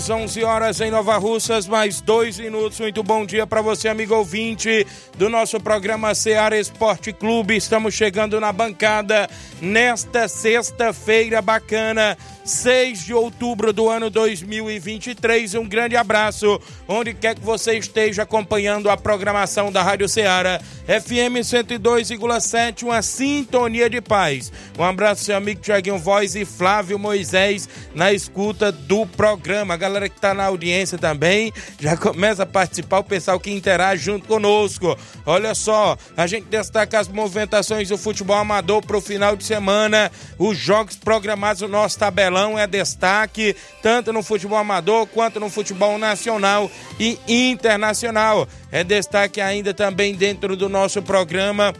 11 horas, 11 horas em Nova Russas, mais dois minutos. Muito bom dia para você, amigo ouvinte do nosso programa Seara Esporte Clube. Estamos chegando na bancada nesta sexta-feira bacana 6 de outubro do ano 2023. Um grande abraço, onde quer que você esteja acompanhando a programação da Rádio Ceará, FM 102,7, uma sintonia de paz. Um abraço, seu amigo Tiaguinho Voz e Flávio Moisés na escuta do programa. A galera que está na audiência também já começa a participar, o pessoal que interage junto conosco. Olha só, a gente destaca as movimentações do futebol amador para o final de semana, os jogos programados no nosso tabelão é destaque tanto no futebol amador quanto no futebol nacional e internacional. É destaque ainda também dentro do nosso programa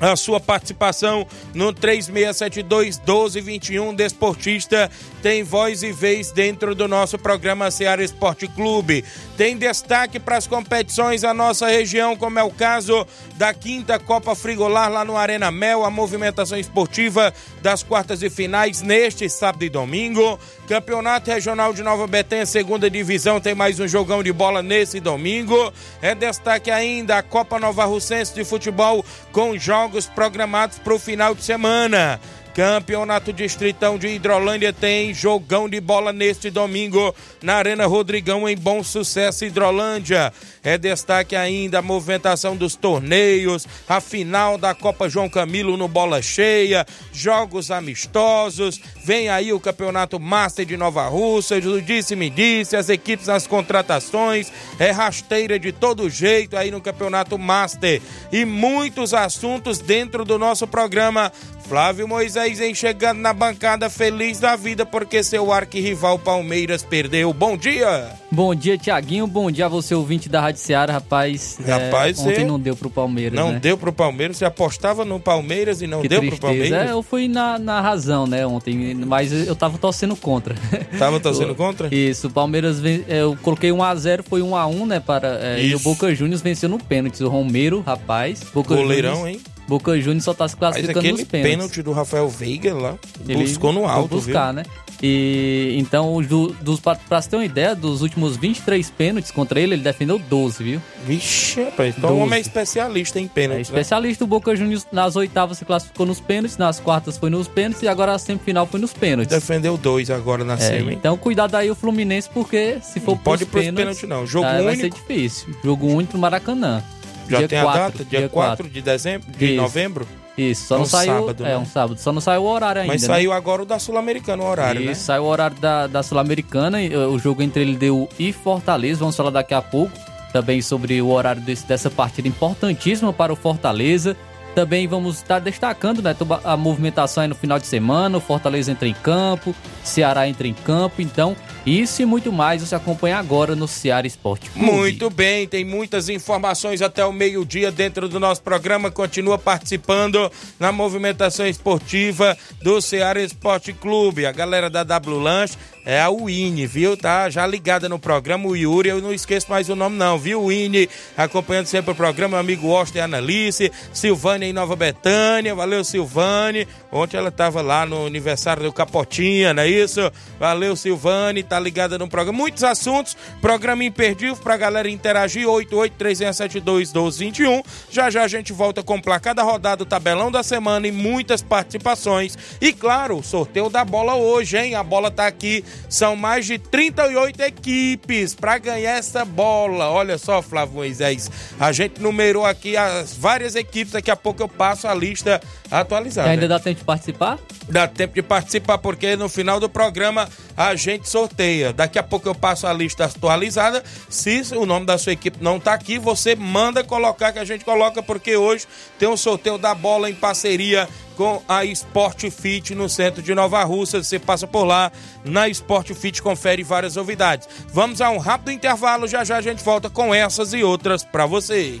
a sua participação no 3672 1221 Desportista tem voz e vez dentro do nosso programa Ceará Esporte Clube. Tem destaque para as competições da nossa região, como é o caso da quinta Copa Frigolar lá no Arena Mel, a movimentação esportiva das quartas e finais neste sábado e domingo. Campeonato Regional de Nova Betânia, segunda divisão, tem mais um jogão de bola nesse domingo. É destaque ainda a Copa Nova Russense de Futebol com jogos programados para o final de semana. Campeonato Distritão de Hidrolândia tem jogão de bola neste domingo na Arena Rodrigão em Bom Sucesso Hidrolândia. É destaque ainda a movimentação dos torneios, a final da Copa João Camilo no Bola Cheia, jogos amistosos, vem aí o Campeonato Master de Nova Rússia, o disse-me disse, as equipes nas contratações, é rasteira de todo jeito aí no Campeonato Master e muitos assuntos dentro do nosso programa Flávio Moisés em chegando na bancada feliz da vida porque seu arquirrival Palmeiras perdeu. Bom dia! Bom dia, Tiaguinho. Bom dia a você, ouvinte da Rádio rapaz. Rapaz, é, ontem não deu pro Palmeiras. Não né? deu pro Palmeiras, você apostava no Palmeiras e não que deu tristeza. pro Palmeiras? É, eu fui na, na razão, né, ontem, mas eu tava torcendo contra. Tava torcendo contra? Isso, o Palmeiras, ven... eu coloquei 1x0, foi 1x1, né, para... É, e o Boca Juniors venceu no pênalti. O Romero, rapaz. Boca Goleirão, Juniors... hein? Boca Juniors só tá se classificando Mas nos pênaltis. pênalti do Rafael Veiga lá, Ele buscou no alto, buscar, viu? né? E então, do, dos, pra, pra você ter uma ideia, dos últimos 23 pênaltis contra ele, ele defendeu 12, viu? Vixe, rapaz, então o 12. homem é especialista em É pênalti, né? especialista, o Boca Juniors nas oitavas se classificou nos pênaltis, nas quartas foi nos pênaltis e agora a semifinal foi nos pênaltis. Defendeu dois agora na É, semi, então cuidado aí o Fluminense, porque se for Não pode ir pros pros pênaltis, pênaltis, não. Jogo ah, vai ser único. difícil. Jogo único no Maracanã. Já dia tem a 4, data? Dia, dia 4 de dezembro? De Isso. novembro? Isso, só É não um saiu. sábado, é né? um sábado. Só não saiu o horário ainda. Mas né? saiu agora o da Sul-Americana, o horário, Isso, né? saiu o horário da, da Sul-Americana, e, uh, o jogo entre ele deu e Fortaleza, vamos falar daqui a pouco também sobre o horário desse- dessa partida importantíssima para o Fortaleza. Também vamos estar destacando né, a movimentação no final de semana, o Fortaleza entra em campo, Ceará entra em campo, então isso e muito mais você acompanha agora no Ceará Esporte Clube. Muito bem, tem muitas informações até o meio-dia dentro do nosso programa. Continua participando na movimentação esportiva do Ceará Esporte Clube. A galera da W Lanche é a Winnie, viu? Tá já ligada no programa. O Yuri, eu não esqueço mais o nome, não, viu? Winnie acompanhando sempre o programa. Meu amigo Austin e Analice, Silvânia em Nova Betânia. Valeu, Silvane. Ontem ela estava lá no aniversário do Capotinha, não é isso? Valeu, Silvane. Tá ligada no programa. Muitos assuntos, programa imperdível pra galera interagir, 8836721221. Já já a gente volta com placar da rodada, o tabelão da semana e muitas participações. E claro, sorteio da bola hoje, hein? A bola tá aqui, são mais de 38 equipes para ganhar essa bola. Olha só, Flávio Moisés, a gente numerou aqui as várias equipes, daqui a pouco eu passo a lista atualizada. E ainda dá tempo de participar? Dá tempo de participar, porque no final do programa a gente sorteia. Daqui a pouco eu passo a lista atualizada. Se o nome da sua equipe não tá aqui, você manda colocar que a gente coloca, porque hoje tem um sorteio da bola em parceria com a Sport Fit no centro de Nova Russa. Você passa por lá na Sport Fit, confere várias novidades. Vamos a um rápido intervalo, já já a gente volta com essas e outras para você.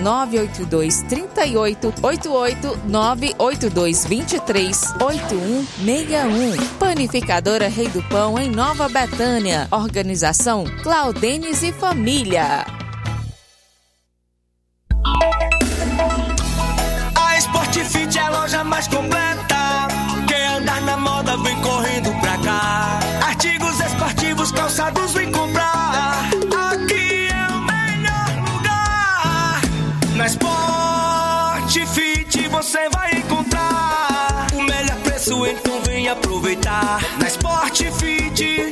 982 38 88 982 23 8161. Panificadora Rei do Pão em Nova Betânia. Organização Claudenes e Família. A Sport Fit é a loja mais completa. Quem andar na moda vem correndo pra cá. Artigos esportivos, calçados vem Na Sport Fit você vai encontrar o melhor preço, então vem aproveitar. Na Sport Fit,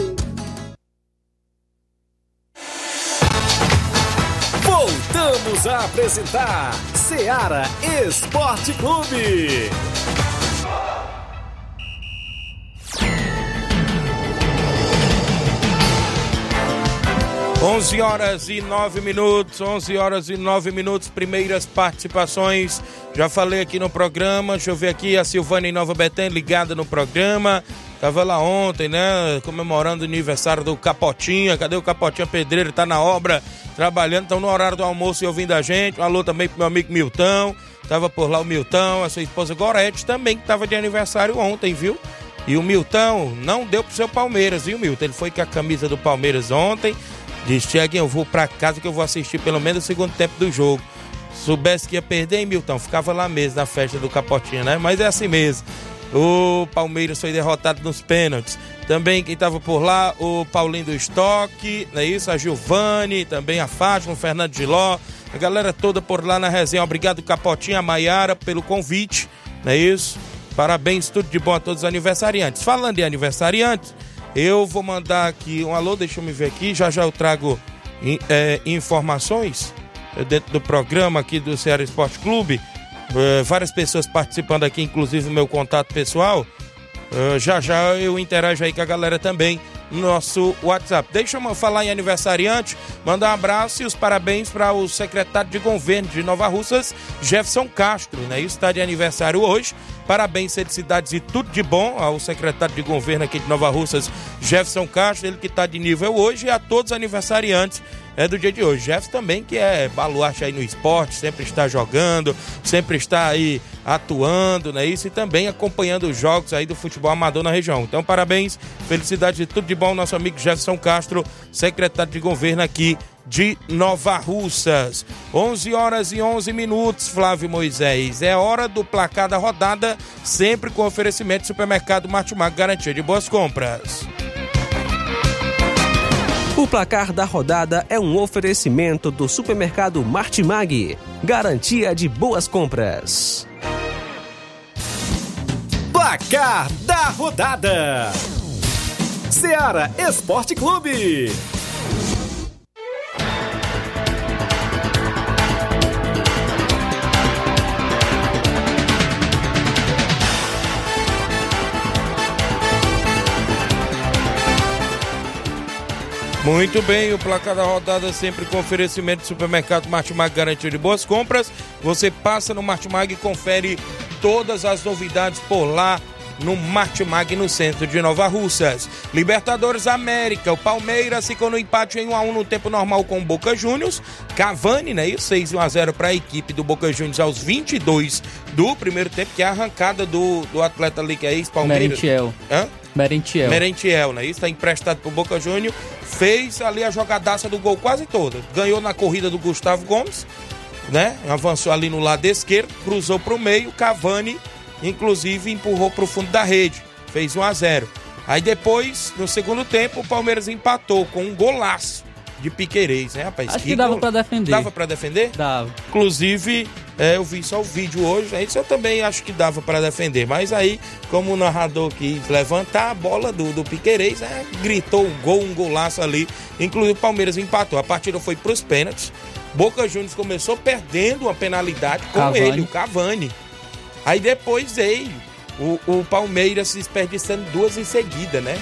Voltamos a apresentar Seara Esporte Clube. 11 horas e 9 minutos, 11 horas e 9 minutos, primeiras participações. Já falei aqui no programa, deixa eu ver aqui a Silvana em Nova Betânia ligada no programa. Tava lá ontem, né, comemorando o aniversário do Capotinha. Cadê o Capotinha Pedreiro? Tá na obra, trabalhando, estão no horário do almoço e ouvindo a gente. Um alô também pro meu amigo Milton. Tava por lá o Milton, a sua esposa Gorete também, que tava de aniversário ontem, viu? E o Milton não deu pro seu Palmeiras, viu, Milton? Ele foi com a camisa do Palmeiras ontem. Diz, Tiaguinho, eu vou pra casa que eu vou assistir pelo menos o segundo tempo do jogo. Soubesse que ia perder, hein, Milton? Ficava lá mesmo na festa do Capotinha, né? Mas é assim mesmo. O Palmeiras foi derrotado nos pênaltis. Também quem estava por lá, o Paulinho do Estoque, não é isso? A Giovanni, também a Fátima, o Fernando Giló, a galera toda por lá na resenha. Obrigado, Capotinha, a Maiara, pelo convite, não é isso? Parabéns, tudo de bom a todos os aniversariantes. Falando em aniversariantes, eu vou mandar aqui um alô, deixa eu me ver aqui, já já eu trago é, informações dentro do programa aqui do Ceará Esporte Clube. É, várias pessoas participando aqui, inclusive o meu contato pessoal. É, já já eu interajo aí com a galera também no nosso WhatsApp. Deixa eu falar em aniversariante, mandar um abraço e os parabéns para o secretário de governo de Nova Russas, Jefferson Castro, né? Isso está de aniversário hoje. Parabéns, felicidades e tudo de bom ao secretário de governo aqui de Nova Russas, Jefferson Castro, ele que está de nível hoje, e a todos os aniversariantes é do dia de hoje. Jefferson também, que é baluarte aí no esporte, sempre está jogando, sempre está aí atuando, né? Isso e também acompanhando os jogos aí do futebol amador na região. Então, parabéns, felicidades e tudo de bom, nosso amigo Jefferson Castro, secretário de governo aqui de Nova Russas. 11 horas e 11 minutos, Flávio Moisés. É hora do placar da rodada, sempre com oferecimento do supermercado Martimag, garantia de boas compras. O placar da rodada é um oferecimento do supermercado Martimag, garantia de boas compras. Placar da rodada: Seara Esporte Clube. Muito bem, o placar da rodada sempre com oferecimento do supermercado Martimag garantia de boas compras. Você passa no Martimag e confere todas as novidades por lá no Martimag no centro de Nova Russas. Libertadores América, o Palmeiras ficou no empate em 1 a 1 no tempo normal com o Boca Juniors. Cavani, né? Isso 6 1 a 0 para a equipe do Boca Juniors aos 22 do primeiro tempo, que é a arrancada do, do atleta ali que é ex-Palmeiras. Merentiel. Hã? Merentiel. Merentiel, né? Isso está emprestado pro Boca Júnior. Fez ali a jogadaça do gol quase toda. Ganhou na corrida do Gustavo Gomes, né? Avançou ali no lado esquerdo, cruzou pro meio, Cavani, inclusive empurrou pro fundo da rede. Fez 1 a 0. Aí depois, no segundo tempo, o Palmeiras empatou com um golaço de Piquerez, né, rapaz? Acho que dava gol- pra defender. Dava pra defender? Dava. Inclusive, é, eu vi só o vídeo hoje, isso eu também acho que dava para defender. Mas aí, como o narrador quis levantar a bola do, do Piquerez, é, gritou um gol, um golaço ali. Inclusive o Palmeiras empatou. A partida foi para os pênaltis. Boca Juniors começou perdendo uma penalidade com Cavani. ele, o Cavani. Aí depois veio o, o Palmeiras se desperdiçando duas em seguida, né?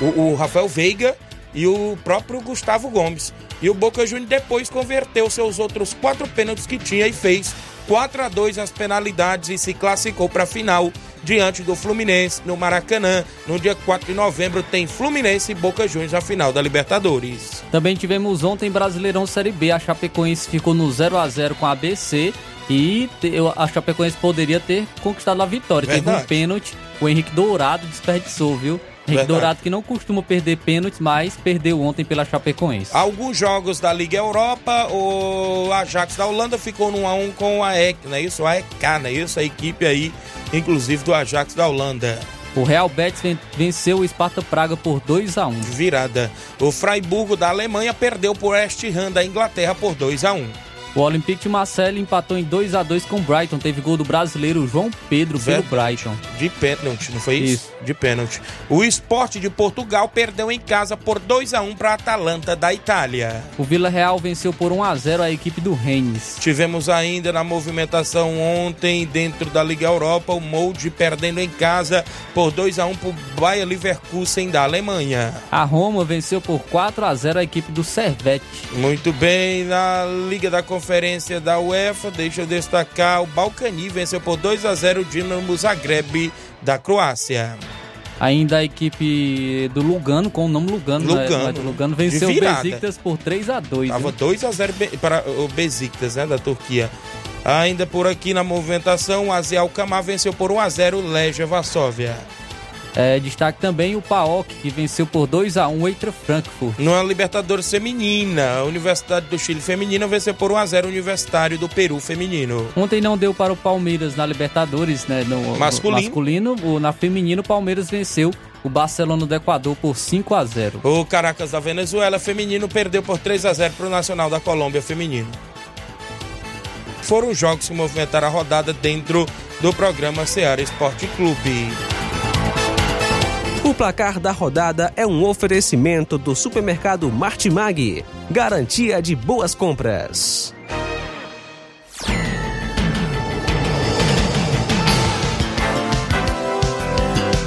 O, o Rafael Veiga e o próprio Gustavo Gomes. E o Boca Juniors depois converteu seus outros quatro pênaltis que tinha e fez 4 a 2 nas penalidades e se classificou para a final diante do Fluminense no Maracanã. No dia 4 de novembro tem Fluminense e Boca Juniors na final da Libertadores. Também tivemos ontem Brasileirão Série B. A Chapecoense ficou no 0 a 0 com a ABC e a Chapecoense poderia ter conquistado a vitória. Teve Verdade. um pênalti, o Henrique Dourado desperdiçou, viu? Henrique. Dourado que não costuma perder pênaltis, mas perdeu ontem pela Chapecoense. Alguns jogos da Liga Europa, o Ajax da Holanda ficou no 1x1 com a EK, não é isso? A EK, não é isso? A equipe aí, inclusive do Ajax da Holanda. O Real Betis ven- venceu o Sparta Praga por 2 a 1 Virada. O Freiburgo da Alemanha perdeu por West Ham da Inglaterra por 2 a 1 O Olympique de Marseille empatou em 2 a 2 com o Brighton. Teve gol do brasileiro João Pedro pelo. Brighton. De pênalti, não foi isso? Isso. De pênalti. O Esporte de Portugal perdeu em casa por 2 a 1 para a Atalanta da Itália. O Vila Real venceu por 1 a 0 a equipe do Rennes. Tivemos ainda na movimentação ontem dentro da Liga Europa o Molde perdendo em casa por 2 a 1 para o Bayer Leverkusen da Alemanha. A Roma venceu por 4 a 0 a equipe do Servette. Muito bem, na Liga da Conferência da UEFA, deixa eu destacar, o Balcani venceu por 2 a 0 o Dinamo Zagreb da Croácia. Ainda a equipe do Lugano, com o nome Lugano, né? Lugano. O Lugano venceu o. Besiktas por 3 a 2 Tava viu? 2 a 0 be- para o Besiktas, né, da Turquia. Ainda por aqui na movimentação, o Azel Kamar venceu por 1 a 0 o Legia Varsóvia. É, destaque também o PAOK, que venceu por 2 a 1 o Eintracht Frankfurt. Na Libertadores Feminina, a Universidade do Chile Feminina venceu por 1 a 0 o Universitário do Peru Feminino. Ontem não deu para o Palmeiras na Libertadores, né? No no Masculino. masculino. O- na feminino, o Palmeiras venceu o Barcelona do Equador por 5 a 0 O Caracas da Venezuela Feminino perdeu por 3 a 0 para o Nacional da Colômbia Feminino. Foram os jogos que movimentaram a rodada dentro do programa Seara Esporte Clube. O placar da rodada é um oferecimento do supermercado Martimag, garantia de boas compras.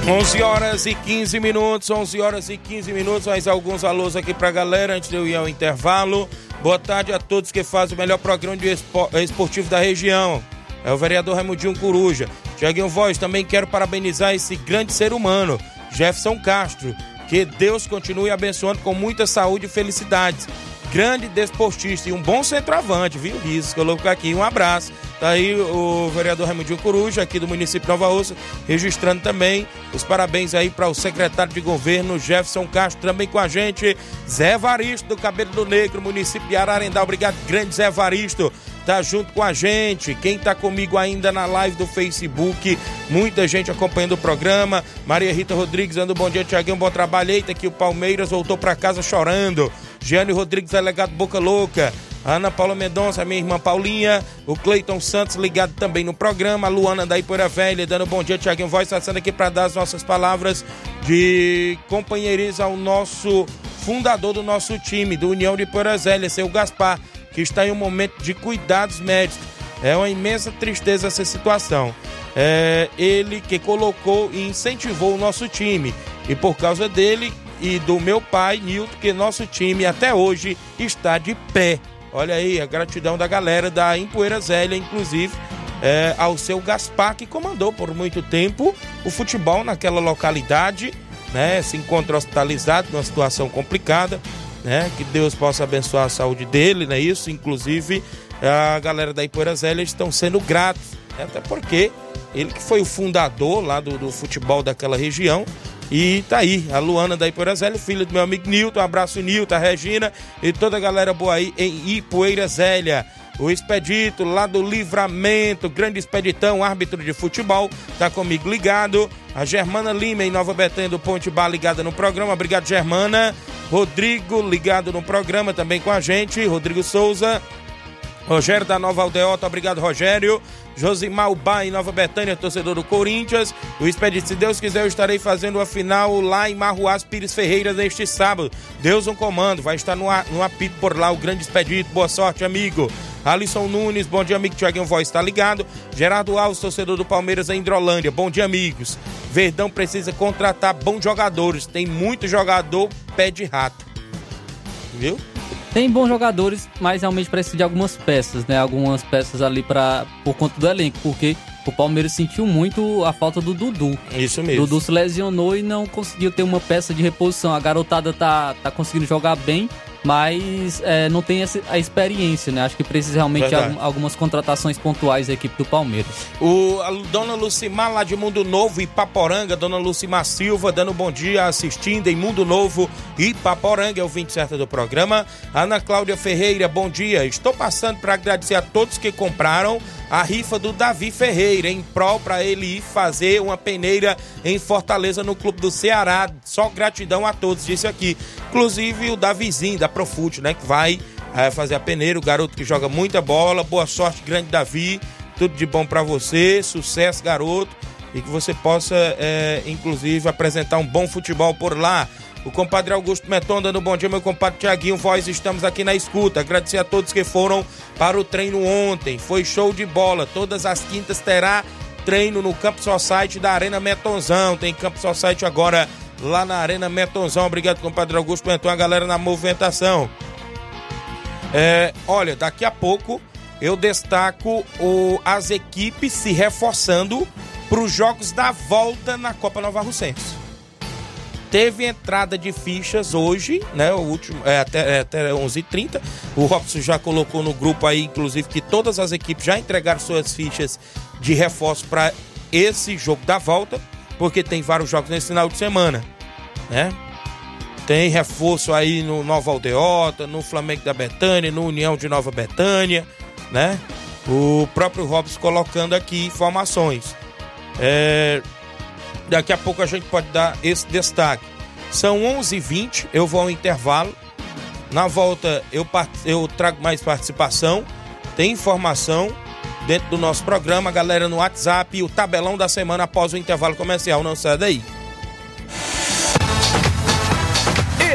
11 horas e 15 minutos, 11 horas e 15 minutos. Mais alguns alôs aqui pra galera antes de eu ir ao intervalo. Boa tarde a todos que fazem o melhor programa de espo- esportivo da região. É o vereador Raimundinho Coruja. Tiaguinho Voz, também quero parabenizar esse grande ser humano, Jefferson Castro. Que Deus continue abençoando com muita saúde e felicidades. Grande desportista e um bom centroavante, viu? Isso, colocou aqui. Um abraço. Tá aí o vereador Raimundinho Coruja, aqui do município de Nova Russa, registrando também os parabéns aí para o secretário de governo Jefferson Castro, também com a gente, Zé Varisto, do Cabelo do Negro, município de Ararendá. Obrigado, grande Zé Varisto tá junto com a gente. Quem tá comigo ainda na live do Facebook, muita gente acompanhando o programa. Maria Rita Rodrigues dando bom dia, Tiaguinho, bom trabalho. Eita, que o Palmeiras voltou para casa chorando. Giane Rodrigues, delegado Boca Louca, Ana Paula Mendonça, minha irmã Paulinha, o Cleiton Santos ligado também no programa, a Luana da Ipoeira Velha, dando bom dia, Tiaguinho Voz, passando aqui para dar as nossas palavras de companheirismo ao nosso fundador do nosso time, do União de Ipoeira Velha, seu Gaspar, que está em um momento de cuidados médicos. É uma imensa tristeza essa situação. É ele que colocou e incentivou o nosso time. E por causa dele e do meu pai, Nilton, que nosso time até hoje está de pé. Olha aí, a gratidão da galera da Empoeira Zélia, inclusive, é, ao seu Gaspar, que comandou por muito tempo o futebol naquela localidade, né? Se encontra hospitalizado numa situação complicada, né? Que Deus possa abençoar a saúde dele, né? Isso, inclusive, a galera da Empoeira Zélia estão sendo gratos, né? até porque ele que foi o fundador lá do, do futebol daquela região, e tá aí, a Luana da Ipoeira Zélia, filha do meu amigo Nilton. Um abraço, Nilton, a Regina e toda a galera boa aí em Ipoeira Zélia. O Expedito lá do Livramento, grande expeditão, árbitro de futebol, tá comigo ligado. A Germana Lima em Nova Betânia do Ponte Bar ligada no programa. Obrigado, Germana. Rodrigo ligado no programa também com a gente. Rodrigo Souza. Rogério da Nova Aldeota, obrigado, Rogério. Josimar Ubá em Nova Betânia, torcedor do Corinthians. O Expedito, se Deus quiser, eu estarei fazendo a final lá em Marruás Pires Ferreira neste sábado. Deus um comando, vai estar no, no apito por lá o grande Expedito. Boa sorte, amigo. Alisson Nunes, bom dia, amigo. Tiaguinho Voz está ligado. Gerardo Alves, torcedor do Palmeiras em Hidrolândia. Bom dia, amigos. Verdão precisa contratar bons jogadores. Tem muito jogador pé de rato. Viu? Tem bons jogadores, mas realmente precisa de algumas peças, né? Algumas peças ali para por conta do elenco, porque o Palmeiras sentiu muito a falta do Dudu. Isso mesmo. Dudu se lesionou e não conseguiu ter uma peça de reposição. A garotada tá, tá conseguindo jogar bem, mas é, não tem essa, a experiência, né? Acho que precisa realmente de algumas contratações pontuais da equipe do Palmeiras. O, a dona Lucimar lá de Mundo Novo, Ipaporanga, dona Lucimar Silva, dando bom dia, assistindo em Mundo Novo, Ipaporanga, é o 20 certo do programa. Ana Cláudia Ferreira, bom dia. Estou passando para agradecer a todos que compraram a rifa do Davi Ferreira, em prol para ele ir fazer uma peneira em Fortaleza no Clube do Ceará. Só gratidão a todos, disse aqui. Inclusive o Davizinho da Profute, né, que vai é, fazer a peneira, o garoto que joga muita bola. Boa sorte, grande Davi. Tudo de bom para você, sucesso, garoto. E que você possa, é, inclusive, apresentar um bom futebol por lá. O compadre Augusto Meton dando bom dia, meu compadre Tiaguinho Voz, estamos aqui na escuta. Agradecer a todos que foram para o treino ontem. Foi show de bola. Todas as quintas terá treino no Campo Society da Arena Metonzão. Tem Campo Society agora lá na Arena Metonzão. Obrigado, compadre Augusto Meton, a galera na movimentação. É, olha, daqui a pouco eu destaco o, as equipes se reforçando para os jogos da volta na Copa Nova Russense. Teve entrada de fichas hoje, né? O último, é, até, é, até 11h30. O Robson já colocou no grupo aí, inclusive, que todas as equipes já entregaram suas fichas de reforço para esse jogo da volta, porque tem vários jogos nesse final de semana, né? Tem reforço aí no Nova Aldeota, no Flamengo da Betânia, no União de Nova Betânia, né? O próprio Robson colocando aqui informações. É, Daqui a pouco a gente pode dar esse destaque. São 11h20, eu vou ao intervalo. Na volta eu, eu trago mais participação, tem informação dentro do nosso programa, galera no WhatsApp o tabelão da semana após o intervalo comercial. Não sai daí.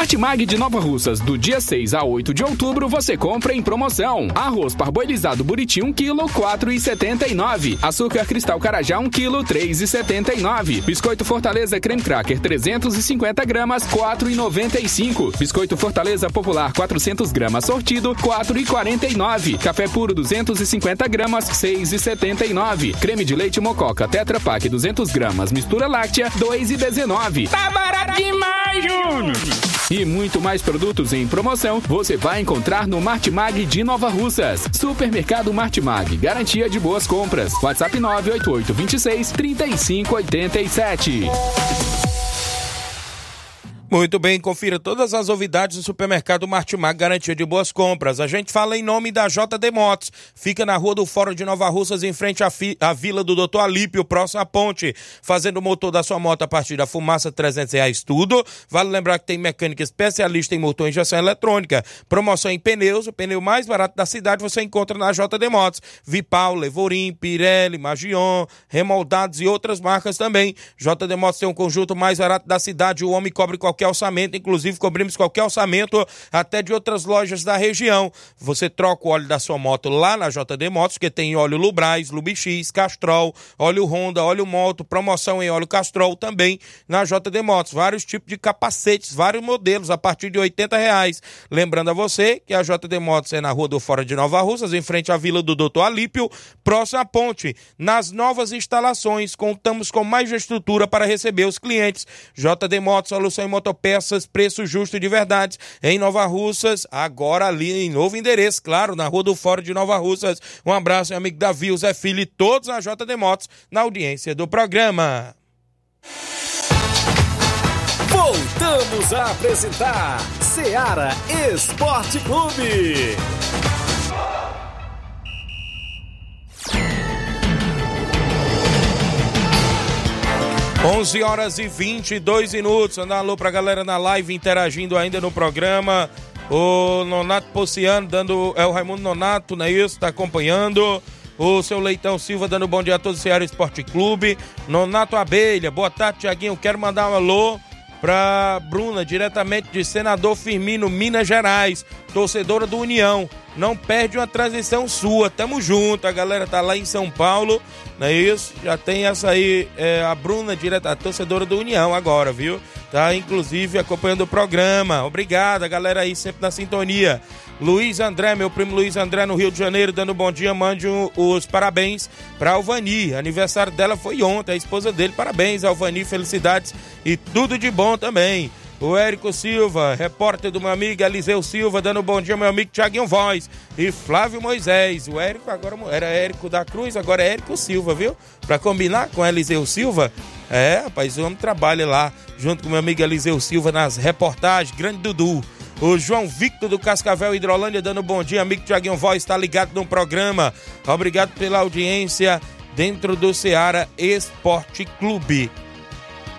Martimag de Nova Russas, do dia 6 a 8 de outubro, você compra em promoção. Arroz parboilizado Buriti 1 kg, 4,79. Açúcar cristal Carajá 1 kg, 3,79. Biscoito Fortaleza Creme Cracker 350 gramas, 4,95. Biscoito Fortaleza Popular 400 gramas sortido, 4,49. Café puro 250 gramas, 6,79. Creme de leite Mococa Tetra Pak 200 gramas, mistura láctea, 2,19. Tá barato demais, Júnior! E muito mais produtos em promoção você vai encontrar no Martimag de Nova Russas. Supermercado Martimag, garantia de boas compras. WhatsApp 988 26 3587. Muito bem, confira todas as novidades do supermercado Martimag, garantia de boas compras. A gente fala em nome da JD Motos. Fica na rua do Fórum de Nova Russas, em frente à, à Vila do Doutor Alípio, próximo à ponte. Fazendo o motor da sua moto a partir da fumaça, 300 reais tudo. Vale lembrar que tem mecânica especialista em motor e injeção eletrônica. Promoção em pneus, o pneu mais barato da cidade você encontra na JD Motos. Vipal, Levorim, Pirelli, Magion, Remoldados e outras marcas também. JD Motos tem um conjunto mais barato da cidade. O homem cobre qualquer qualquer orçamento, inclusive cobrimos qualquer orçamento até de outras lojas da região. Você troca o óleo da sua moto lá na JD Motos, que tem óleo Lubrais, Lubix, Castrol, óleo Honda, óleo Moto, promoção em óleo Castrol também na JD Motos. Vários tipos de capacetes, vários modelos a partir de 80 reais. Lembrando a você que a JD Motos é na rua do Fora de Nova Russas, em frente à Vila do Doutor Alípio, próximo à ponte. Nas novas instalações, contamos com mais estrutura para receber os clientes. JD Motos, solução em motor autopeças, preço justo de verdade, em Nova Russas, agora ali em novo endereço, claro, na Rua do Fórum de Nova Russas. Um abraço, meu amigo Davi, o Zé Filho e todos na JD Motos, na audiência do programa. Voltamos a apresentar Seara Esporte Clube. 11 horas e 22 minutos. Andar alô pra galera na live interagindo ainda no programa. O Nonato Pociano dando. É o Raimundo Nonato, não é isso? Tá acompanhando. O seu Leitão Silva dando bom dia a todos do Ceará Esporte Clube. Nonato Abelha, boa tarde, Tiaguinho. Quero mandar um alô pra Bruna, diretamente de Senador Firmino, Minas Gerais, torcedora do União. Não perde uma transmissão sua, tamo junto. A galera tá lá em São Paulo não é isso? Já tem essa aí, é, a Bruna, direta, a torcedora do União agora, viu? Tá inclusive acompanhando o programa. Obrigado, a galera aí sempre na sintonia. Luiz André, meu primo Luiz André no Rio de Janeiro, dando um bom dia, mande um, os parabéns para Alvani. Aniversário dela foi ontem, a esposa dele. Parabéns, Alvani, felicidades e tudo de bom também. O Érico Silva, repórter do meu amigo Eliseu Silva, dando um bom dia, meu amigo Tiaguinho Voz. E Flávio Moisés. O Érico agora era Érico da Cruz, agora é Érico Silva, viu? Pra combinar com Eliseu Silva. É, rapaz, o homem trabalha lá, junto com meu amigo Eliseu Silva, nas reportagens. Grande Dudu. O João Victor do Cascavel Hidrolândia dando um bom dia, amigo Tiaguinho Voz, está ligado no programa. Obrigado pela audiência dentro do Ceará Esporte Clube.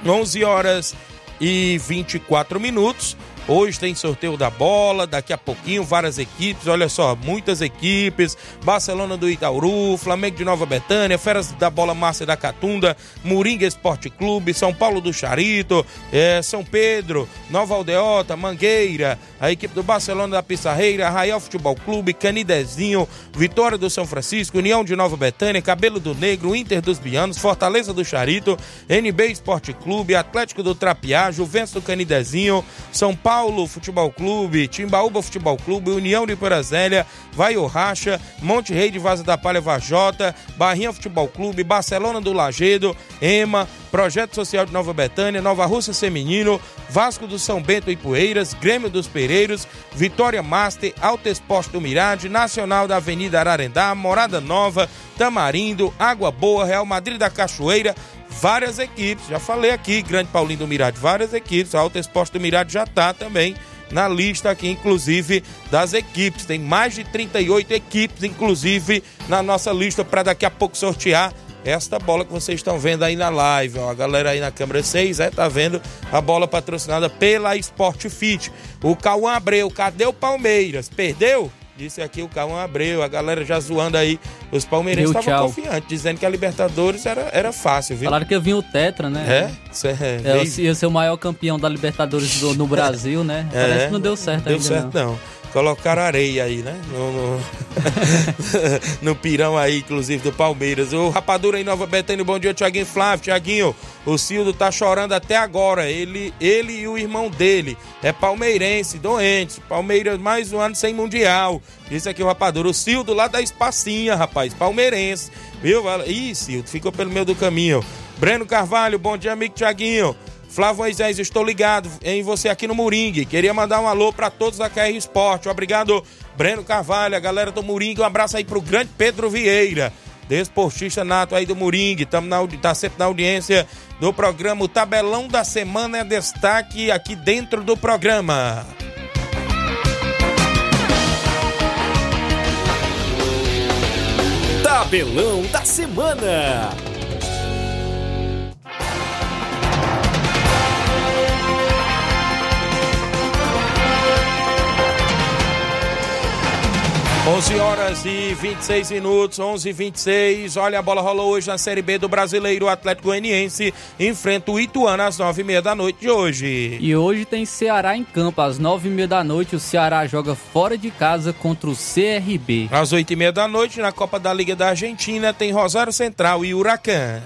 11 horas e 24 minutos. Hoje tem sorteio da bola, daqui a pouquinho várias equipes, olha só, muitas equipes, Barcelona do Itauru, Flamengo de Nova Betânia, Feras da Bola Márcia da Catunda, Moringa Esporte Clube, São Paulo do Charito, é, São Pedro, Nova Aldeota, Mangueira, a equipe do Barcelona da Pissarreira, Arraial Futebol Clube, Canidezinho, Vitória do São Francisco, União de Nova Betânia, Cabelo do Negro, Inter dos Bianos, Fortaleza do Charito, NB Esporte Clube, Atlético do Trapiá, Juventus do Canidezinho, São Paulo Paulo Futebol Clube, Timbaúba Futebol Clube, União de Porazélia, Vai o Racha, Monte Rei de Vaza da Palha Vajota, Barrinha Futebol Clube, Barcelona do Lagedo, EMA, Projeto Social de Nova Betânia, Nova Rússia Feminino, Vasco do São Bento e Poeiras, Grêmio dos Pereiros, Vitória Master, Alto Exposto do Mirade, Nacional da Avenida Ararendá, Morada Nova, Tamarindo, Água Boa, Real Madrid da Cachoeira, várias equipes. Já falei aqui, Grande Paulinho do Mirade, várias equipes. A Alta Exposto do Mirade já está também na lista aqui, inclusive, das equipes. Tem mais de 38 equipes, inclusive, na nossa lista para daqui a pouco sortear esta bola que vocês estão vendo aí na live. Ó, a galera aí na câmera 6, é, tá vendo a bola patrocinada pela Sport Fit. O Cauã Abreu, cadê o Palmeiras? Perdeu? Disse aqui o Cauã Abreu, a galera já zoando aí. Os palmeirenses estavam confiantes, dizendo que a Libertadores era, era fácil, viu? Falaram que ia vir o Tetra, né? É? Isso é, é ia ser o maior campeão da Libertadores do, no Brasil, né? É, Parece que não deu certo deu ainda. Deu certo, não. não. Colocaram areia aí, né? No, no... no, pirão aí, inclusive, do Palmeiras. O Rapadura em Nova Betânia, bom dia, Tiaguinho Flávio. Tiaguinho, o Cildo tá chorando até agora. Ele, ele e o irmão dele é palmeirense, doente. Palmeiras mais um ano sem Mundial. Isso aqui o Rapadura. O Cildo lá da Espacinha, rapaz, palmeirense. Viu? Ih, Cildo, ficou pelo meio do caminho. Breno Carvalho, bom dia, amigo Tiaguinho. Flávio Moisés, estou ligado em você aqui no Moringue. Queria mandar um alô para todos da KR Esporte. Obrigado, Breno Carvalho, a galera do Moringue. Um abraço aí pro grande Pedro Vieira. desportista nato aí do Moringue. Estamos na, tá sempre na audiência do programa. O tabelão da semana é destaque aqui dentro do programa. Tabelão da semana. 11 horas e 26 minutos, 11 e 26. Olha, a bola rolou hoje na Série B do Brasileiro. O Atlético Goianiense enfrenta o Ituano às 9h30 da noite de hoje. E hoje tem Ceará em campo. Às 9h30 da noite, o Ceará joga fora de casa contra o CRB. Às 8h30 da noite, na Copa da Liga da Argentina, tem Rosário Central e Huracan.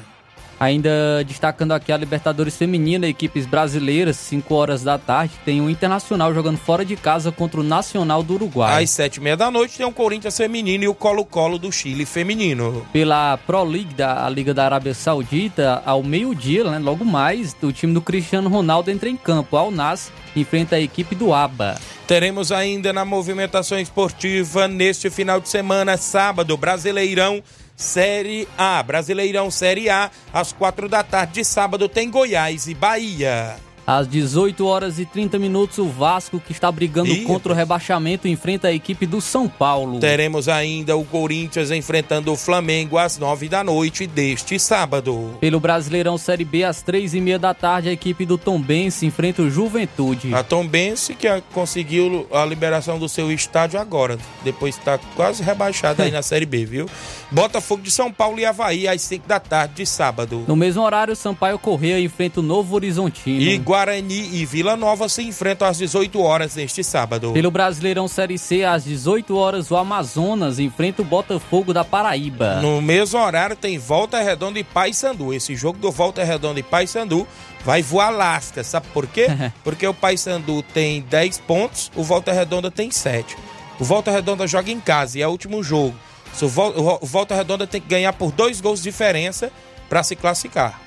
Ainda destacando aqui a Libertadores Feminina, equipes brasileiras, 5 horas da tarde, tem o Internacional jogando fora de casa contra o Nacional do Uruguai. Às 7h30 da noite tem o Corinthians Feminino e o Colo-Colo do Chile Feminino. Pela Pro League, da Liga da Arábia Saudita, ao meio-dia, né, logo mais, o time do Cristiano Ronaldo entra em campo. Al Nas enfrenta a equipe do ABA. Teremos ainda na movimentação esportiva neste final de semana, sábado, Brasileirão. Série A, Brasileirão Série A, às quatro da tarde de sábado tem Goiás e Bahia. Às 18 horas e 30 minutos, o Vasco, que está brigando Ih, contra o rebaixamento, enfrenta a equipe do São Paulo. Teremos ainda o Corinthians enfrentando o Flamengo às nove da noite deste sábado. Pelo Brasileirão Série B, às três e meia da tarde, a equipe do Tombense enfrenta o Juventude. A Tombense que conseguiu a liberação do seu estádio agora, depois está quase rebaixado aí na Série B, viu? Botafogo de São Paulo e Havaí às 5 da tarde de sábado. No mesmo horário, Sampaio Correia enfrenta o Novo Horizontino. E Guarani e Vila Nova se enfrentam às 18 horas neste sábado. Pelo Brasileirão Série C, às 18 horas, o Amazonas enfrenta o Botafogo da Paraíba. No mesmo horário tem Volta Redonda e Paysandu. Esse jogo do Volta Redonda e Paysandu vai voar lasca. Sabe por quê? Porque o Paysandu tem 10 pontos, o Volta Redonda tem 7. O Volta Redonda joga em casa e é o último jogo. O Volta Redonda tem que ganhar por dois gols de diferença para se classificar.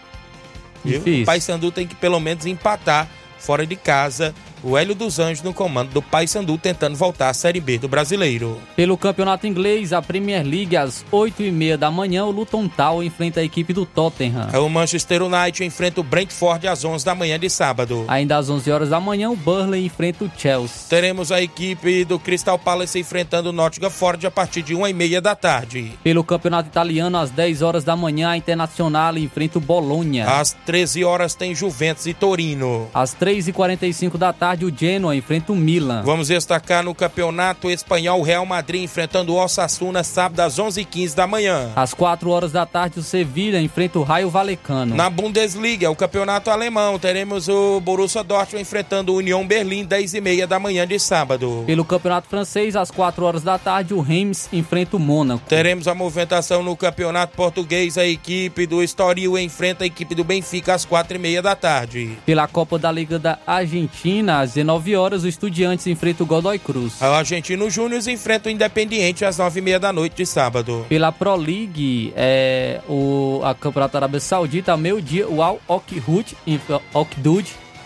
Difícil. O Paysandu tem que pelo menos empatar fora de casa. O Hélio dos Anjos no comando do Paysandu tentando voltar à Série B do Brasileiro. Pelo Campeonato Inglês, a Premier League, às 8h30 da manhã, o Luton Town enfrenta a equipe do Tottenham. O Manchester United enfrenta o Brentford às 11 da manhã de sábado. Ainda às 11 horas da manhã, o Burnley enfrenta o Chelsea. Teremos a equipe do Crystal Palace enfrentando o Nottingham Forest a partir de 1h30 da tarde. Pelo Campeonato Italiano, às 10 horas da manhã, a Internacional enfrenta o Bologna. Às 13 horas tem Juventus e Torino. Às 3h45 da tarde, o Genoa enfrenta o Milan. Vamos destacar no Campeonato Espanhol o Real Madrid enfrentando o Osasuna sábado às 11h15 da manhã. Às 4 horas da tarde, o Sevilha enfrenta o Raio Valecano. Na Bundesliga, o campeonato alemão, teremos o Borussia Dortmund enfrentando o União Berlim 10h30 da manhã de sábado. Pelo Campeonato Francês, às 4 horas da tarde, o Reims enfrenta o Mônaco. Teremos a movimentação no Campeonato Português. A equipe do Estoril enfrenta a equipe do Benfica às 4h30 da tarde. Pela Copa da Liga da Argentina, às 19 horas, o Estudiantes enfrenta o Godoy Cruz. O Argentino Júnior enfrenta o Independiente às 9h30 da noite de sábado. Pela Pro League, é, o, a Campeonato Arábia Saudita, ao meio-dia, o Al Okhud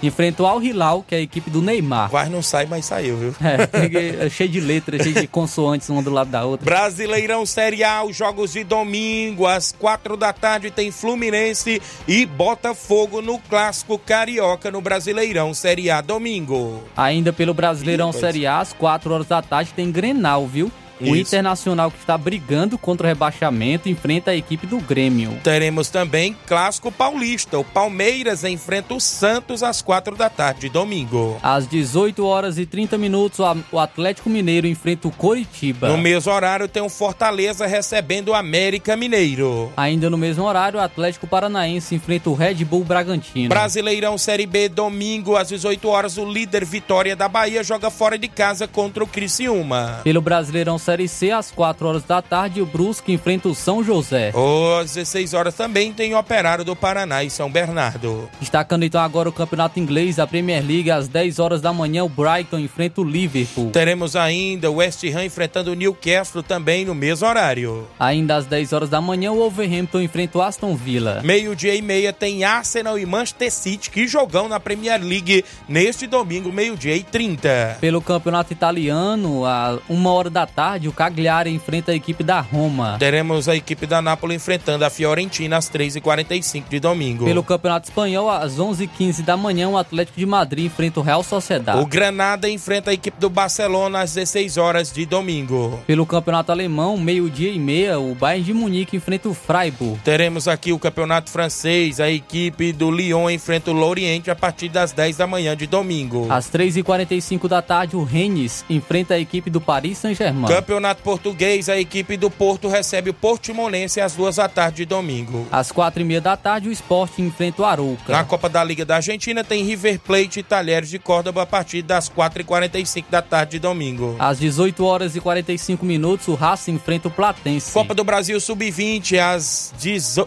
enfrenta o Al Hilal, que é a equipe do Neymar. Quase não sai, mas saiu, viu? É, é cheio de letras, cheio de consoantes uma do lado da outra. Brasileirão Série A, os jogos de domingo, às quatro da tarde, tem Fluminense e Botafogo no Clássico Carioca no Brasileirão Série A, domingo. Ainda pelo Brasileirão Ih. Série A, às 4 horas da tarde, tem Grenal, viu? O Isso. Internacional que está brigando contra o rebaixamento enfrenta a equipe do Grêmio. Teremos também Clássico Paulista. O Palmeiras enfrenta o Santos às quatro da tarde, domingo. Às 18 horas e 30 minutos, o Atlético Mineiro enfrenta o Coritiba. No mesmo horário, tem o Fortaleza recebendo o América Mineiro. Ainda no mesmo horário, o Atlético Paranaense enfrenta o Red Bull Bragantino. Brasileirão Série B, domingo às 18 horas, o líder Vitória da Bahia joga fora de casa contra o Criciúma. Pelo Brasileirão Série C, às 4 horas da tarde, o Brusque enfrenta o São José. Às 16 horas também tem o Operário do Paraná e São Bernardo. Destacando então agora o Campeonato Inglês, a Premier League, às 10 horas da manhã, o Brighton enfrenta o Liverpool. Teremos ainda o West Ham enfrentando o Newcastle também no mesmo horário. Ainda às 10 horas da manhã, o Wolverhampton enfrenta o Aston Villa. Meio-dia e meia tem Arsenal e Manchester City que jogam na Premier League neste domingo, meio-dia e 30. Pelo Campeonato Italiano, a uma hora da tarde, tarde, o Cagliari enfrenta a equipe da Roma. Teremos a equipe da Nápoles enfrentando a Fiorentina às 3h45 de domingo. Pelo Campeonato Espanhol, às 11h15 da manhã, o Atlético de Madrid enfrenta o Real Sociedade. O Granada enfrenta a equipe do Barcelona às 16 horas de domingo. Pelo Campeonato Alemão, meio-dia e meia, o Bayern de Munique enfrenta o Freiburg. Teremos aqui o Campeonato Francês, a equipe do Lyon enfrenta o Lorient a partir das 10 da manhã de domingo. Às 3h45 da tarde, o Rennes enfrenta a equipe do Paris Saint-Germain. Campeonato Português, a equipe do Porto recebe o Portimonense às 2 da tarde de domingo. Às 4h30 da tarde, o Sport enfrenta o Arouca. Na Copa da Liga da Argentina tem River Plate e Talheres de Córdoba a partir das 4h45 da tarde de domingo. Às 18 horas e 45 minutos, o Racing enfrenta o Platense. Copa do Brasil Sub-20, às,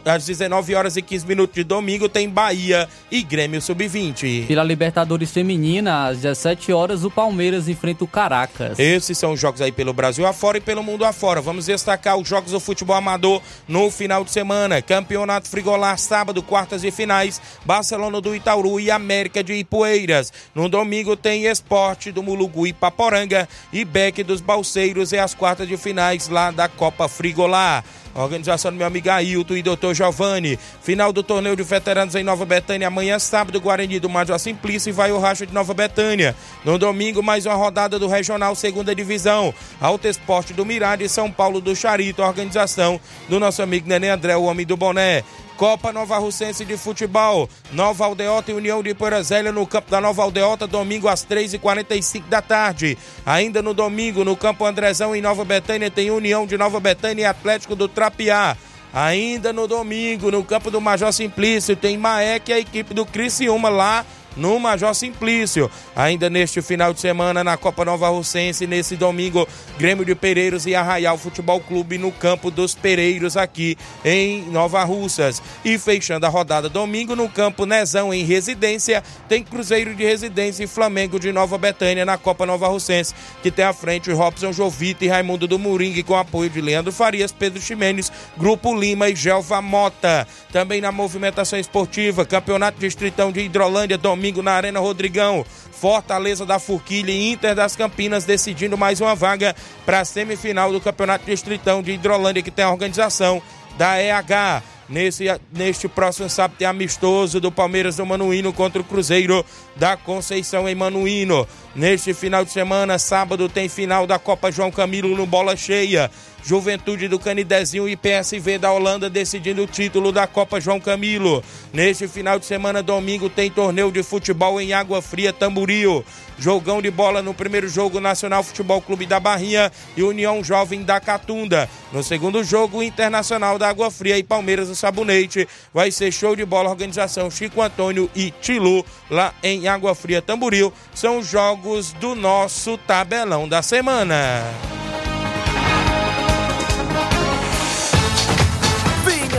às 19 horas e 15 minutos de domingo, tem Bahia e Grêmio Sub-20. Pela Libertadores Feminina, às 17 horas, o Palmeiras enfrenta o Caracas. Esses são os jogos aí pelo Brasil afora e pelo mundo afora. Vamos destacar os jogos do futebol amador no final de semana. Campeonato Frigolar, sábado, quartas e finais. Barcelona do Itaúru e América de Ipueiras. No domingo tem Esporte do Mulugu e Paporanga e Beck dos Balseiros e as quartas de finais lá da Copa Frigolar. Organização do meu amigo Ailton e doutor Giovanni. Final do torneio de veteranos em Nova Betânia. Amanhã, sábado, Guarani do Major Simplício e vai o Racha de Nova Betânia. No domingo, mais uma rodada do Regional Segunda Divisão. Alto Esporte do Mirade e São Paulo do Charito. Organização do nosso amigo Nenê André, o homem do boné. Copa Nova Russense de Futebol. Nova Aldeota e União de Porazélia no campo da Nova Aldeota, domingo às 3h45 da tarde. Ainda no domingo, no campo Andrezão em Nova Betânia, tem União de Nova Betânia e Atlético do Trapiá. Ainda no domingo, no campo do Major Simplício, tem Maek e a equipe do Criciúma lá no Major Simplício. Ainda neste final de semana, na Copa Nova Russense, nesse domingo, Grêmio de Pereiros e Arraial Futebol Clube no campo dos Pereiros, aqui em Nova Russas. E fechando a rodada domingo, no campo Nezão, em residência, tem Cruzeiro de Residência e Flamengo de Nova Betânia na Copa Nova Russense, que tem à frente Robson Jovita e Raimundo do Moringue, com apoio de Leandro Farias, Pedro Ximenes, Grupo Lima e Gelva Mota. Também na movimentação esportiva, Campeonato Distritão de Hidrolândia, domingo na Arena Rodrigão. Fortaleza da Forquilha e Inter das Campinas decidindo mais uma vaga para a semifinal do Campeonato Distritão de Hidrolândia, que tem a organização da EH. Nesse, neste próximo sábado tem amistoso do Palmeiras do Manuíno contra o Cruzeiro da Conceição em Manuíno. Neste final de semana, sábado, tem final da Copa João Camilo no Bola Cheia. Juventude do Canidezinho e PSV da Holanda decidindo o título da Copa João Camilo. Neste final de semana, domingo, tem torneio de futebol em Água Fria, Tamboril. Jogão de bola no primeiro jogo, Nacional Futebol Clube da Barrinha e União Jovem da Catunda. No segundo jogo, Internacional da Água Fria e Palmeiras do Sabonete. Vai ser show de bola, organização Chico Antônio e Tilu, lá em Água Fria, Tamboril. São os jogos do nosso tabelão da semana.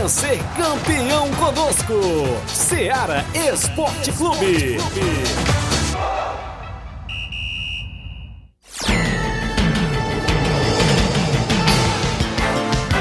Ser campeão conosco, Seara Esporte Clube.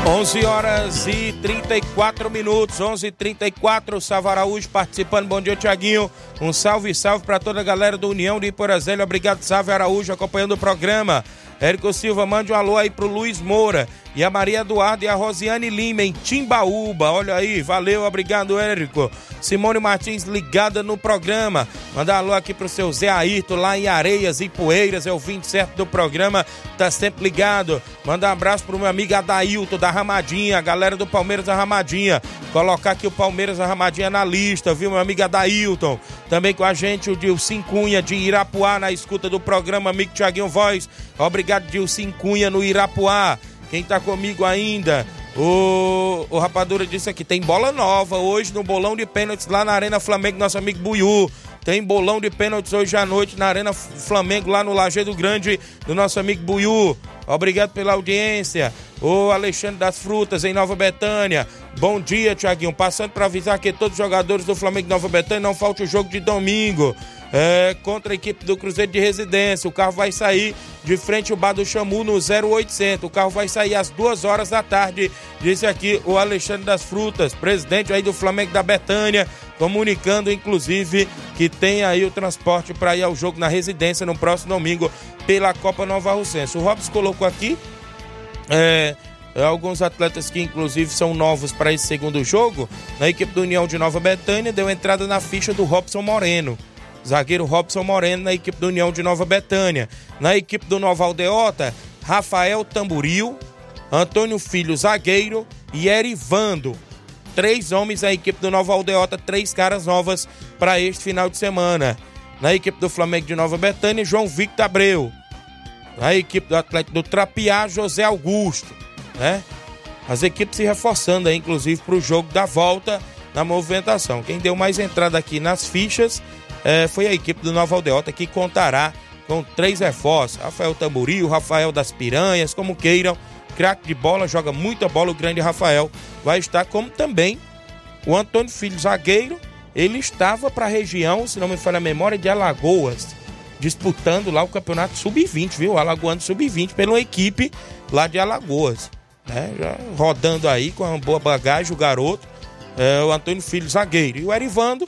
11 horas e 34 minutos, 11 e 34 Salvo Araújo participando. Bom dia, Tiaguinho. Um salve, salve para toda a galera do União de Iporazélia. Obrigado, Salve Araújo, acompanhando o programa. Érico Silva, mande um alô aí pro Luiz Moura e a Maria Eduardo e a Rosiane Lima em Timbaúba. Olha aí, valeu, obrigado, Érico. Simone Martins ligada no programa. Manda alô aqui pro seu Zé Ayrton lá em Areias e Poeiras, é o 20 certo do programa, tá sempre ligado. Manda um abraço pro meu amigo Adailton da Ramadinha, galera do Palmeiras da Ramadinha. Colocar aqui o Palmeiras da Ramadinha na lista, viu, meu amigo Adailton. Também com a gente o Dilcim Cunha de Irapuá na escuta do programa Amigo Tiaguinho Voz. Obrigado, Dilcim Cunha no Irapuá. Quem tá comigo ainda? O, o Rapadura disse aqui: tem bola nova hoje no bolão de pênaltis lá na Arena Flamengo, nosso amigo Buiú. Tem bolão de pênaltis hoje à noite na Arena Flamengo, lá no Lajeado Grande, do nosso amigo Buiú. Obrigado pela audiência. O Alexandre das Frutas, em Nova Betânia. Bom dia, Tiaguinho. Passando para avisar que todos os jogadores do Flamengo de Nova Betânia não falte o jogo de domingo. É, contra a equipe do Cruzeiro de Residência. O carro vai sair de frente ao bar do Chamu no 0800. O carro vai sair às duas horas da tarde, disse aqui o Alexandre das Frutas, presidente aí do Flamengo da Betânia, comunicando inclusive que tem aí o transporte para ir ao jogo na residência no próximo domingo pela Copa Nova Russense. O Robson colocou aqui É, alguns atletas que inclusive são novos para esse segundo jogo, na equipe do União de Nova Betânia, deu entrada na ficha do Robson Moreno. Zagueiro Robson Moreno na equipe do União de Nova Betânia. Na equipe do Nova Aldeota, Rafael Tamburil, Antônio Filho, zagueiro, e Erivando. Três homens na equipe do Nova Aldeota, três caras novas para este final de semana. Na equipe do Flamengo de Nova Betânia, João Victor Abreu. Na equipe do Atlético do Trapiá, José Augusto. Né? As equipes se reforçando aí, inclusive, para o jogo da volta na movimentação. Quem deu mais entrada aqui nas fichas eh, foi a equipe do Nova Aldeota, que contará com três reforços: Rafael Tamboril, Rafael das Piranhas, como queiram. Craque de bola, joga muita bola. O grande Rafael vai estar, como também o Antônio Filho, zagueiro. Ele estava para a região, se não me falha a memória, de Alagoas, disputando lá o campeonato sub-20, viu? Alagoano sub-20, pela equipe lá de Alagoas. Né? Já rodando aí com uma boa bagagem, o garoto, é, o Antônio Filho, zagueiro. E o Erivando,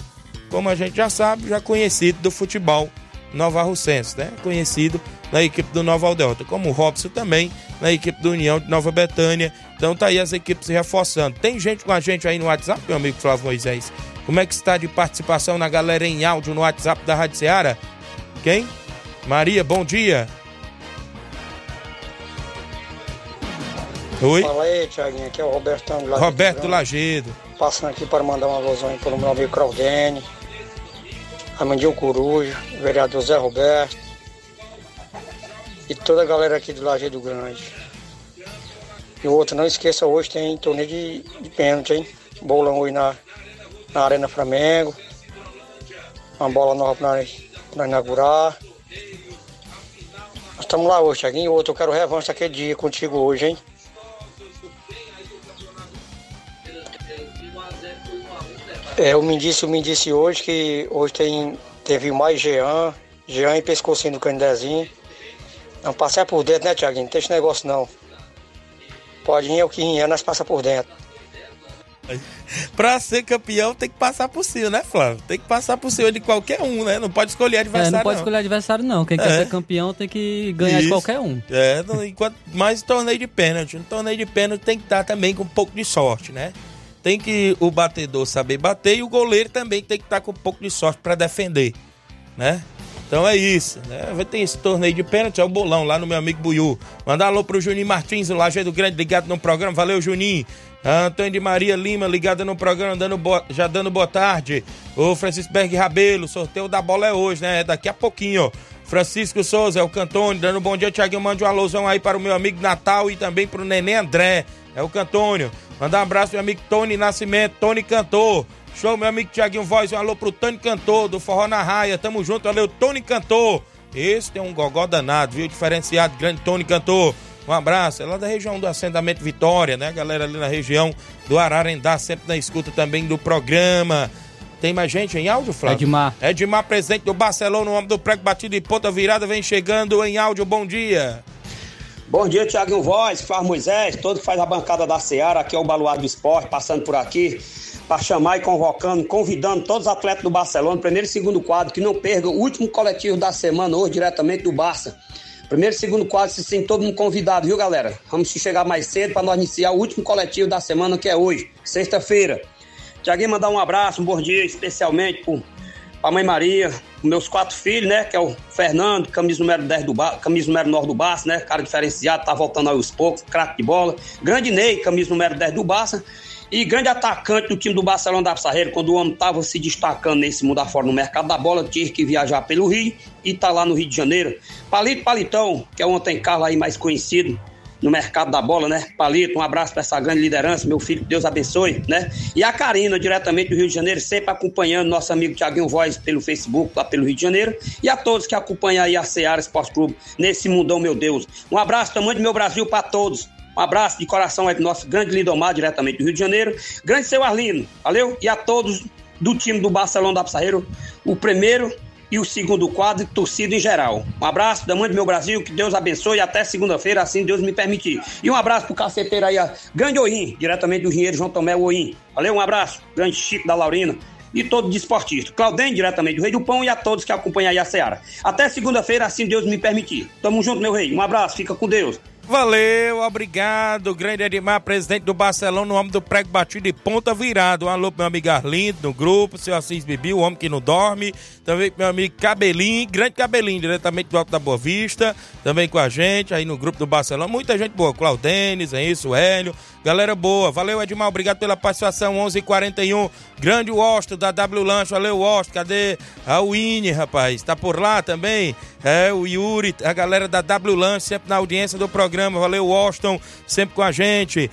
como a gente já sabe, já conhecido do futebol Nova Russense, né? Conhecido na equipe do Nova Aldeota, como o Robson também na equipe do União de Nova Betânia. Então tá aí as equipes se reforçando. Tem gente com a gente aí no WhatsApp, meu amigo Flávio Moisés. Como é que está de participação na galera em áudio no WhatsApp da Rádio Ceará? Quem? Maria, bom dia. Oi. Fala aí, Tiaguinho. Aqui é o Robertão do Roberto Lagedo. Passando aqui para mandar uma alusão aí pelo meu amigo Claudene, Amandinho Coruja, vereador Zé Roberto e toda a galera aqui do Lajeado Grande. E o outro, não esqueça, hoje tem torneio de, de pênalti, hein? Bolão hoje na, na Arena Flamengo. Uma bola nova para inaugurar. Nós estamos lá hoje, Thiaguinho. Outro, eu quero revanche daquele dia contigo hoje, hein? É, o me disse, o me disse hoje que hoje tem, teve mais Jean, Jean e pescocinho do Candezinho. Não passar por dentro, né, Tiaguinho? Não tem esse negócio não. Pode ir o que é, nós passa por dentro. Pra ser campeão tem que passar por cima, né, Flávio? Tem que passar por cima de qualquer um, né? Não pode escolher adversário. É, não pode não. escolher adversário, não. Quem É. quer ser campeão tem que ganhar de Isso. qualquer um. É, enquanto mais torneio de pênalti. Um torneio de pênalti tem que estar também com um pouco de sorte, né? Tem que o batedor saber bater e o goleiro também tem que estar com um pouco de sorte para defender, né? Então é isso, né? Vai ter esse torneio de pênalti, é o bolão lá no meu amigo Buiú. Mandar alô pro Juninho Martins, o Lajeado Grande, ligado no programa. Valeu, Juninho. Antônio de Maria Lima, ligado no programa, dando boa- já dando boa tarde. O Francisco Berg Rabelo, sorteio da bola é hoje, né? É daqui a pouquinho. Francisco Souza, é o Cantônio, dando bom dia, Tiaguinho. Mande um alusão aí para o meu amigo Natal e também para o Neném André. É o Cantônio. Mandar um abraço meu amigo Tony Nascimento, Tony Cantor. Show, meu amigo Tiaguinho Voz. Um alô pro Tony Cantor, do Forró na Raia. Tamo junto, valeu, Tony Cantor. Esse tem um gogó danado, viu? Diferenciado, grande Tony Cantor. Um abraço. É lá da região do assentamento Vitória, né? Galera ali na região do Ararendá, sempre na escuta também do programa. Tem mais gente em áudio, Flávio? Edmar. Edmar, presidente do Barcelona, o homem do prego batido e ponta virada, vem chegando em áudio. Bom dia. Bom dia, Tiaguinho Voz, Flávio Moisés, todo que faz a bancada da Seara, aqui é o Baluado do Esporte, passando por aqui, para chamar e convocando, convidando todos os atletas do Barcelona, primeiro e segundo quadro, que não percam o último coletivo da semana hoje, diretamente do Barça. Primeiro e segundo quadro, se sim, todo mundo convidado, viu, galera? Vamos chegar mais cedo para nós iniciar o último coletivo da semana, que é hoje, sexta-feira. Tiaguinho, mandar um abraço, um bom dia, especialmente pro a mãe Maria, meus quatro filhos, né? Que é o Fernando, camisa número 10 do ba... camisa número 9 do Barça, né? Cara diferenciado, tá voltando aos poucos, craque de bola. Grande Ney, camisa número 10 do Barça. E grande atacante do time do Barcelona da Pissarreira, quando o homem tava se destacando nesse mundo afora no mercado da bola, tinha que viajar pelo Rio e tá lá no Rio de Janeiro. Palito Palitão, que é ontem Carlos aí mais conhecido, no mercado da bola, né? Palito, um abraço para essa grande liderança, meu filho, Deus abençoe, né? E a Karina, diretamente do Rio de Janeiro, sempre acompanhando nosso amigo Tiaguinho Voz pelo Facebook, lá pelo Rio de Janeiro, e a todos que acompanham aí a Seara Esporte Clube nesse mundão, meu Deus. Um abraço, tamanho do meu Brasil para todos. Um abraço de coração aí pro nosso grande Lidomar, diretamente do Rio de Janeiro. Grande seu Arlino, valeu? E a todos do time do Barcelona da Pissarreiro, o primeiro e o segundo quadro, torcida em geral. Um abraço da mãe do meu Brasil, que Deus abençoe até segunda-feira, assim Deus me permitir. E um abraço pro caceteiro aí, grande Oim, diretamente do engenheiro João Tomé Oim. Valeu, um abraço, grande Chico da Laurina e todo desportista. Claudem, diretamente do Rei do Pão e a todos que acompanham aí a Seara. Até segunda-feira, assim Deus me permitir. Tamo junto, meu rei. Um abraço, fica com Deus. Valeu, obrigado. Grande Edmar, presidente do Barcelona, no homem do prego batido e ponta virado. Um alô pro meu amigo Arlindo no grupo, seu Assis Bibi, o homem que não dorme. Também pro meu amigo Cabelinho, grande Cabelinho, diretamente do Alto da Boa Vista. Também com a gente aí no grupo do Barcelona. Muita gente boa. Claudenes, é isso, Hélio. Galera boa. Valeu, Edmar. Obrigado pela participação. 11:41 h 41 Grande Washington da W Lanche. Valeu, Washington. Cadê a Winnie, rapaz? Tá por lá também? É, o Yuri, a galera da W Lanche, sempre na audiência do programa. Valeu, Washington, sempre com a gente.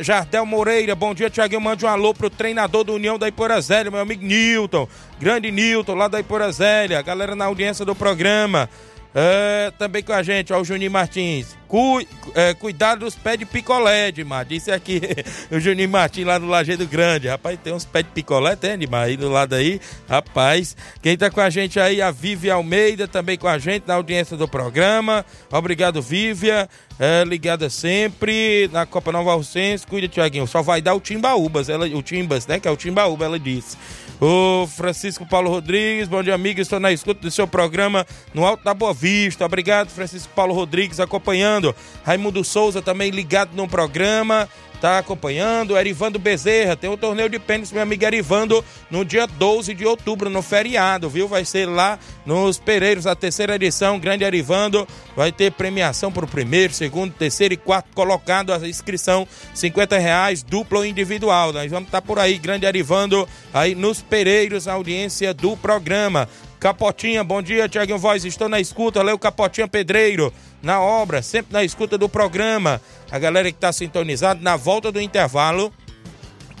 Jardel Moreira, bom dia, Tiaguinho. Mande um alô pro treinador do União da Iporazélia, meu amigo Newton. Grande Newton, lá da Iporazélia. Galera na audiência do programa. É, também com a gente, ó, o Juninho Martins. Cu, é, cuidado dos pés de picolé, Edmar. Disse aqui o Juninho Martins lá no Lajeado Grande. Rapaz, tem uns pés de picolé, tem, Edmar, aí do lado aí. Rapaz, quem tá com a gente aí, a Vivi Almeida, também com a gente na audiência do programa. Obrigado, Vívia. É, ligada sempre na Copa Nova Alcense. Cuida, Tiaguinho. Só vai dar o Timbaúbas, ela, o Timbas, né? Que é o Timbaúba, ela disse. O Francisco Paulo Rodrigues, bom dia, amigo. Estou na escuta do seu programa no Alto da Boa Vista. Obrigado, Francisco Paulo Rodrigues, acompanhando. Raimundo Souza também ligado no programa tá acompanhando. Erivando Bezerra, tem o um torneio de pênis, meu amigo Erivando, no dia 12 de outubro, no feriado, viu? Vai ser lá nos Pereiros, a terceira edição, Grande Erivando. Vai ter premiação para o primeiro, segundo, terceiro e quarto colocado. A inscrição, 50 reais, duplo ou individual. Nós vamos estar tá por aí, Grande Erivando, aí nos Pereiros, a audiência do programa. Capotinha, bom dia, Tiaguinho Voz, estou na escuta, Leu Capotinha Pedreiro na obra, sempre na escuta do programa. A galera que está sintonizada, na volta do intervalo,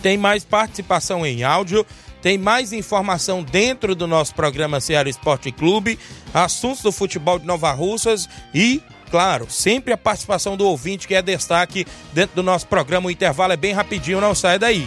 tem mais participação em áudio, tem mais informação dentro do nosso programa Ceará Esporte Clube, assuntos do futebol de Nova Russas e claro, sempre a participação do ouvinte que é destaque dentro do nosso programa. O intervalo é bem rapidinho, não sai daí.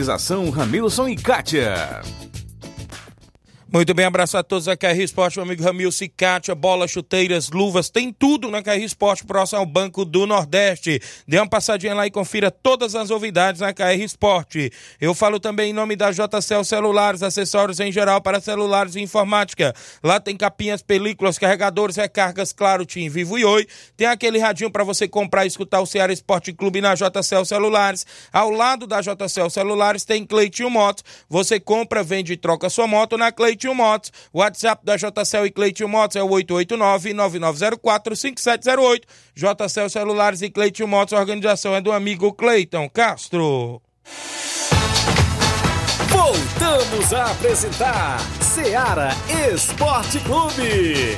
Organização Ramilson e Kátia. Muito bem, abraço a todos da KR Esporte, meu amigo Ramil Cicatia, bola, chuteiras, luvas, tem tudo na KR Esporte, próximo ao Banco do Nordeste. Dê uma passadinha lá e confira todas as novidades na KR Esporte. Eu falo também em nome da JCL Celulares, acessórios em geral para celulares e informática. Lá tem capinhas, películas, carregadores, recargas, claro, Tim Vivo e Oi. Tem aquele radinho para você comprar e escutar o Ceará Esporte Clube na JCL Celulares. Ao lado da JCL Celulares tem Cleitinho Motos. Você compra, vende e troca sua moto na Cleitinho Cleitinho Motos. WhatsApp da JCL e Cleitinho Motos é o 889-9904-5708. JCL Celulares e Cleitinho Motos, a organização é do amigo Cleiton Castro. Voltamos a apresentar Seara Esporte Clube.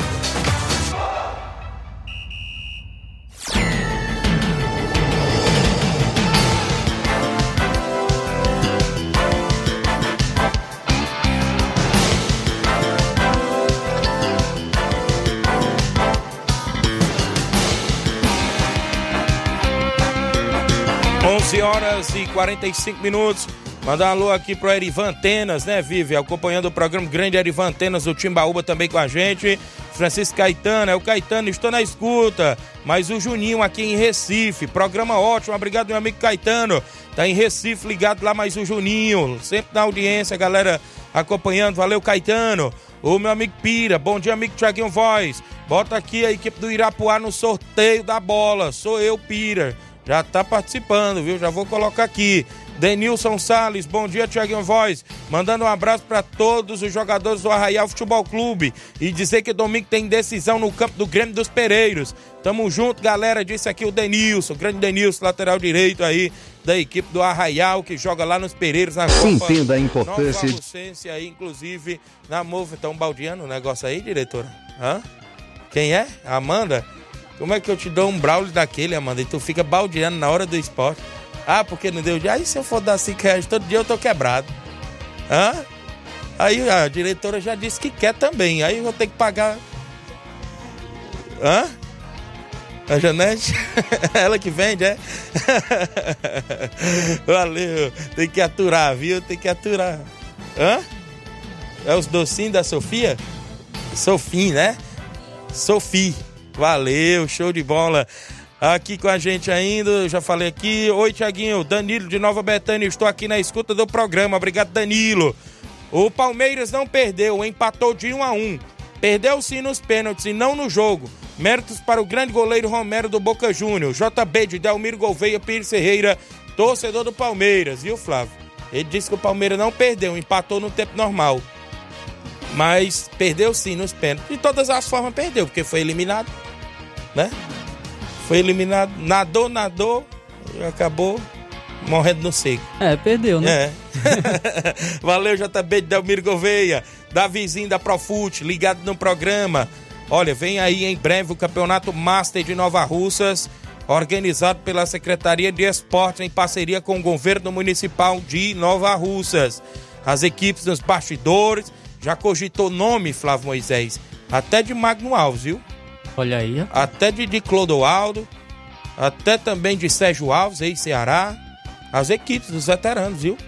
11 horas e 45 minutos. Mandar um alô aqui pro Erivan Antenas, né, Vive? Acompanhando o programa Grande Erivan Antenas do Timbaúba também com a gente. Francisco Caetano, é o Caetano, estou na escuta. Mas o Juninho aqui em Recife, programa ótimo, obrigado meu amigo Caetano. Tá em Recife ligado lá, mais o Juninho, sempre na audiência, galera acompanhando. Valeu, Caetano. O meu amigo Pira, bom dia, amigo Tiaguinho Voz. Bota aqui a equipe do Irapuá no sorteio da bola. Sou eu, Pira já está participando, viu? Já vou colocar aqui. Denilson Sales, bom dia, Tiaguinho Voz. Mandando um abraço para todos os jogadores do Arraial Futebol Clube e dizer que domingo tem decisão no campo do Grêmio dos Pereiros. Tamo junto, galera. Disse aqui o Denilson, grande Denilson, lateral direito aí da equipe do Arraial, que joga lá nos Pereiros na Copa. Entenda a importância. Nova aí, inclusive, na Move. Então, baldeando o negócio aí, diretora? Hã? Quem é? Amanda? Como é que eu te dou um Braulio daquele, Amanda? E tu fica baldeando na hora do esporte. Ah, porque não deu dia? Aí se eu for dar 5 reais todo dia eu tô quebrado. Hã? Aí a diretora já disse que quer também. Aí eu vou ter que pagar. Hã? A Janete? Ela que vende, é? Valeu. Tem que aturar, viu? Tem que aturar. Hã? É os docinhos da Sofia? Sofim, né? Sofi. Valeu, show de bola. Aqui com a gente ainda, já falei aqui. Oi, Tiaguinho. Danilo de Nova Betânia. Estou aqui na escuta do programa. Obrigado, Danilo. O Palmeiras não perdeu, empatou de 1 a 1. Perdeu sim nos pênaltis e não no jogo. Méritos para o grande goleiro Romero do Boca Júnior. JB de Delmiro Gouveia Pires Ferreira, torcedor do Palmeiras, viu, Flávio? Ele disse que o Palmeiras não perdeu, empatou no tempo normal. Mas perdeu sim nos pênaltis. De todas as formas perdeu, porque foi eliminado, né? Foi eliminado, nadou, nadou e acabou morrendo no seco. É, perdeu, né? É. Valeu, JB de Delmiro Gouveia, Davizinho da Profute, ligado no programa. Olha, vem aí em breve o Campeonato Master de Nova Russas, organizado pela Secretaria de Esportes em parceria com o Governo Municipal de Nova Russas. As equipes nos bastidores, já cogitou nome, Flávio Moisés, até de Magno Alves, viu? Olha aí. Até de, de Clodoaldo, até também de Sérgio Alves, ex-Ceará. As equipes dos veteranos, viu?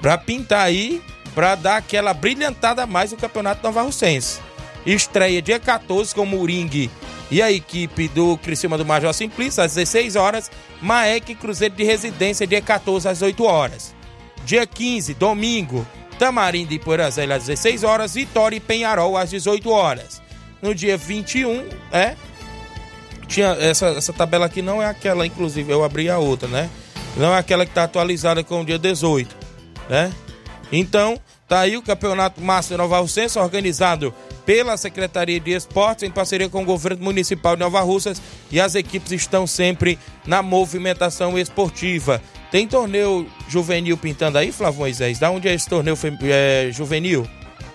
Pra pintar aí, pra dar aquela brilhantada a mais no Campeonato Nova Russense. Estreia dia 14 com o Moringue e a equipe do Criciúma do Major Simplício às 16 horas. Maek Cruzeiro de Residência dia 14 às 8 horas. Dia 15, domingo, Tamarindo e Poeirazélia às 16 horas. Vitória e Penharol às 18 horas. No dia 21, é. Tinha essa, essa tabela aqui não é aquela, inclusive eu abri a outra, né? Não é aquela que está atualizada com o dia 18, né? Então, tá aí o Campeonato Master Nova Russense, organizado pela Secretaria de Esportes, em parceria com o Governo Municipal de Nova Russas, e as equipes estão sempre na movimentação esportiva. Tem torneio juvenil pintando aí, Flávio Moisés? Da onde é esse torneio é, juvenil?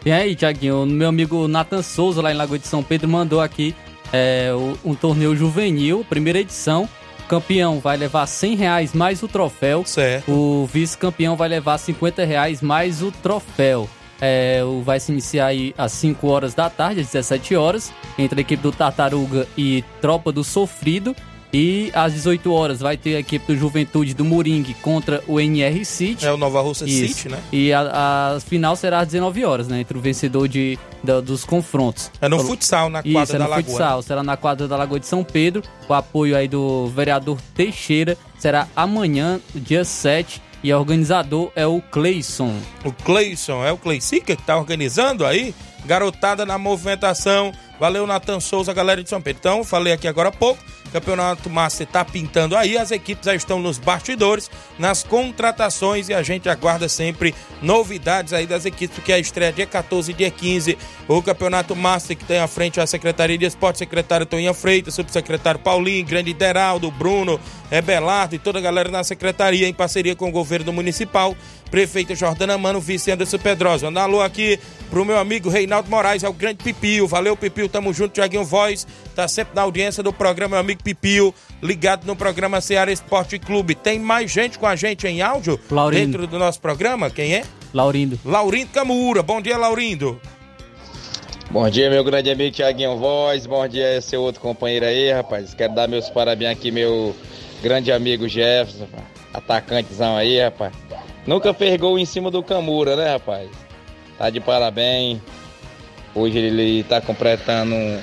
E aí, Tiaguinho, meu amigo Nathan Souza, lá em Lagoa de São Pedro, mandou aqui é, um torneio juvenil, primeira edição. O campeão vai levar 100 reais mais o troféu. Certo. O vice-campeão vai levar 50 reais mais o troféu. É, vai se iniciar aí às 5 horas da tarde, às 17 horas, entre a equipe do Tartaruga e Tropa do Sofrido. E às 18 horas vai ter a equipe do Juventude do Moringue contra o NR City. É o Nova Russa Isso. City, né? E a, a final será às 19 horas, né? Entre o vencedor de, da- dos confrontos. É no futsal, na quadra Isso, é da no Lagoa. futsal. Será na quadra da Lagoa de São Pedro. Com apoio aí do vereador Teixeira. Será amanhã, dia 7. E o organizador é o Cleison. O Cleison, é o Cleisica que tá organizando aí. Garotada na movimentação. Valeu, Natan Souza, galera de São Pedro. Então, falei aqui agora há pouco. Campeonato Master tá pintando aí. As equipes já estão nos bastidores, nas contratações e a gente aguarda sempre novidades aí das equipes, porque a estreia dia 14 e dia 15. O Campeonato Master que tem à frente a Secretaria de Esporte, secretário Toninha Freitas, subsecretário Paulinho, Grande Deraldo, Bruno, Ebelardo e toda a galera na secretaria em parceria com o governo municipal. Prefeita Jordana Mano, vice Anderson Pedrosa. Manda alô aqui pro meu amigo Reinaldo Moraes, é o grande Pipio. Valeu, Pipio, tamo junto, Tiaguinho Voz. Tá sempre na audiência do programa, meu amigo Pipio, ligado no programa Ceará Esporte Clube. Tem mais gente com a gente em áudio Laurindo. dentro do nosso programa? Quem é? Laurindo. Laurindo Camura. Bom dia, Laurindo. Bom dia, meu grande amigo Tiaguinho Voz. Bom dia, esse outro companheiro aí, rapaz. Quero dar meus parabéns aqui, meu grande amigo Jefferson, atacantezão aí, rapaz. Nunca fez gol em cima do Camura, né, rapaz? Tá de parabéns. Hoje ele tá completando um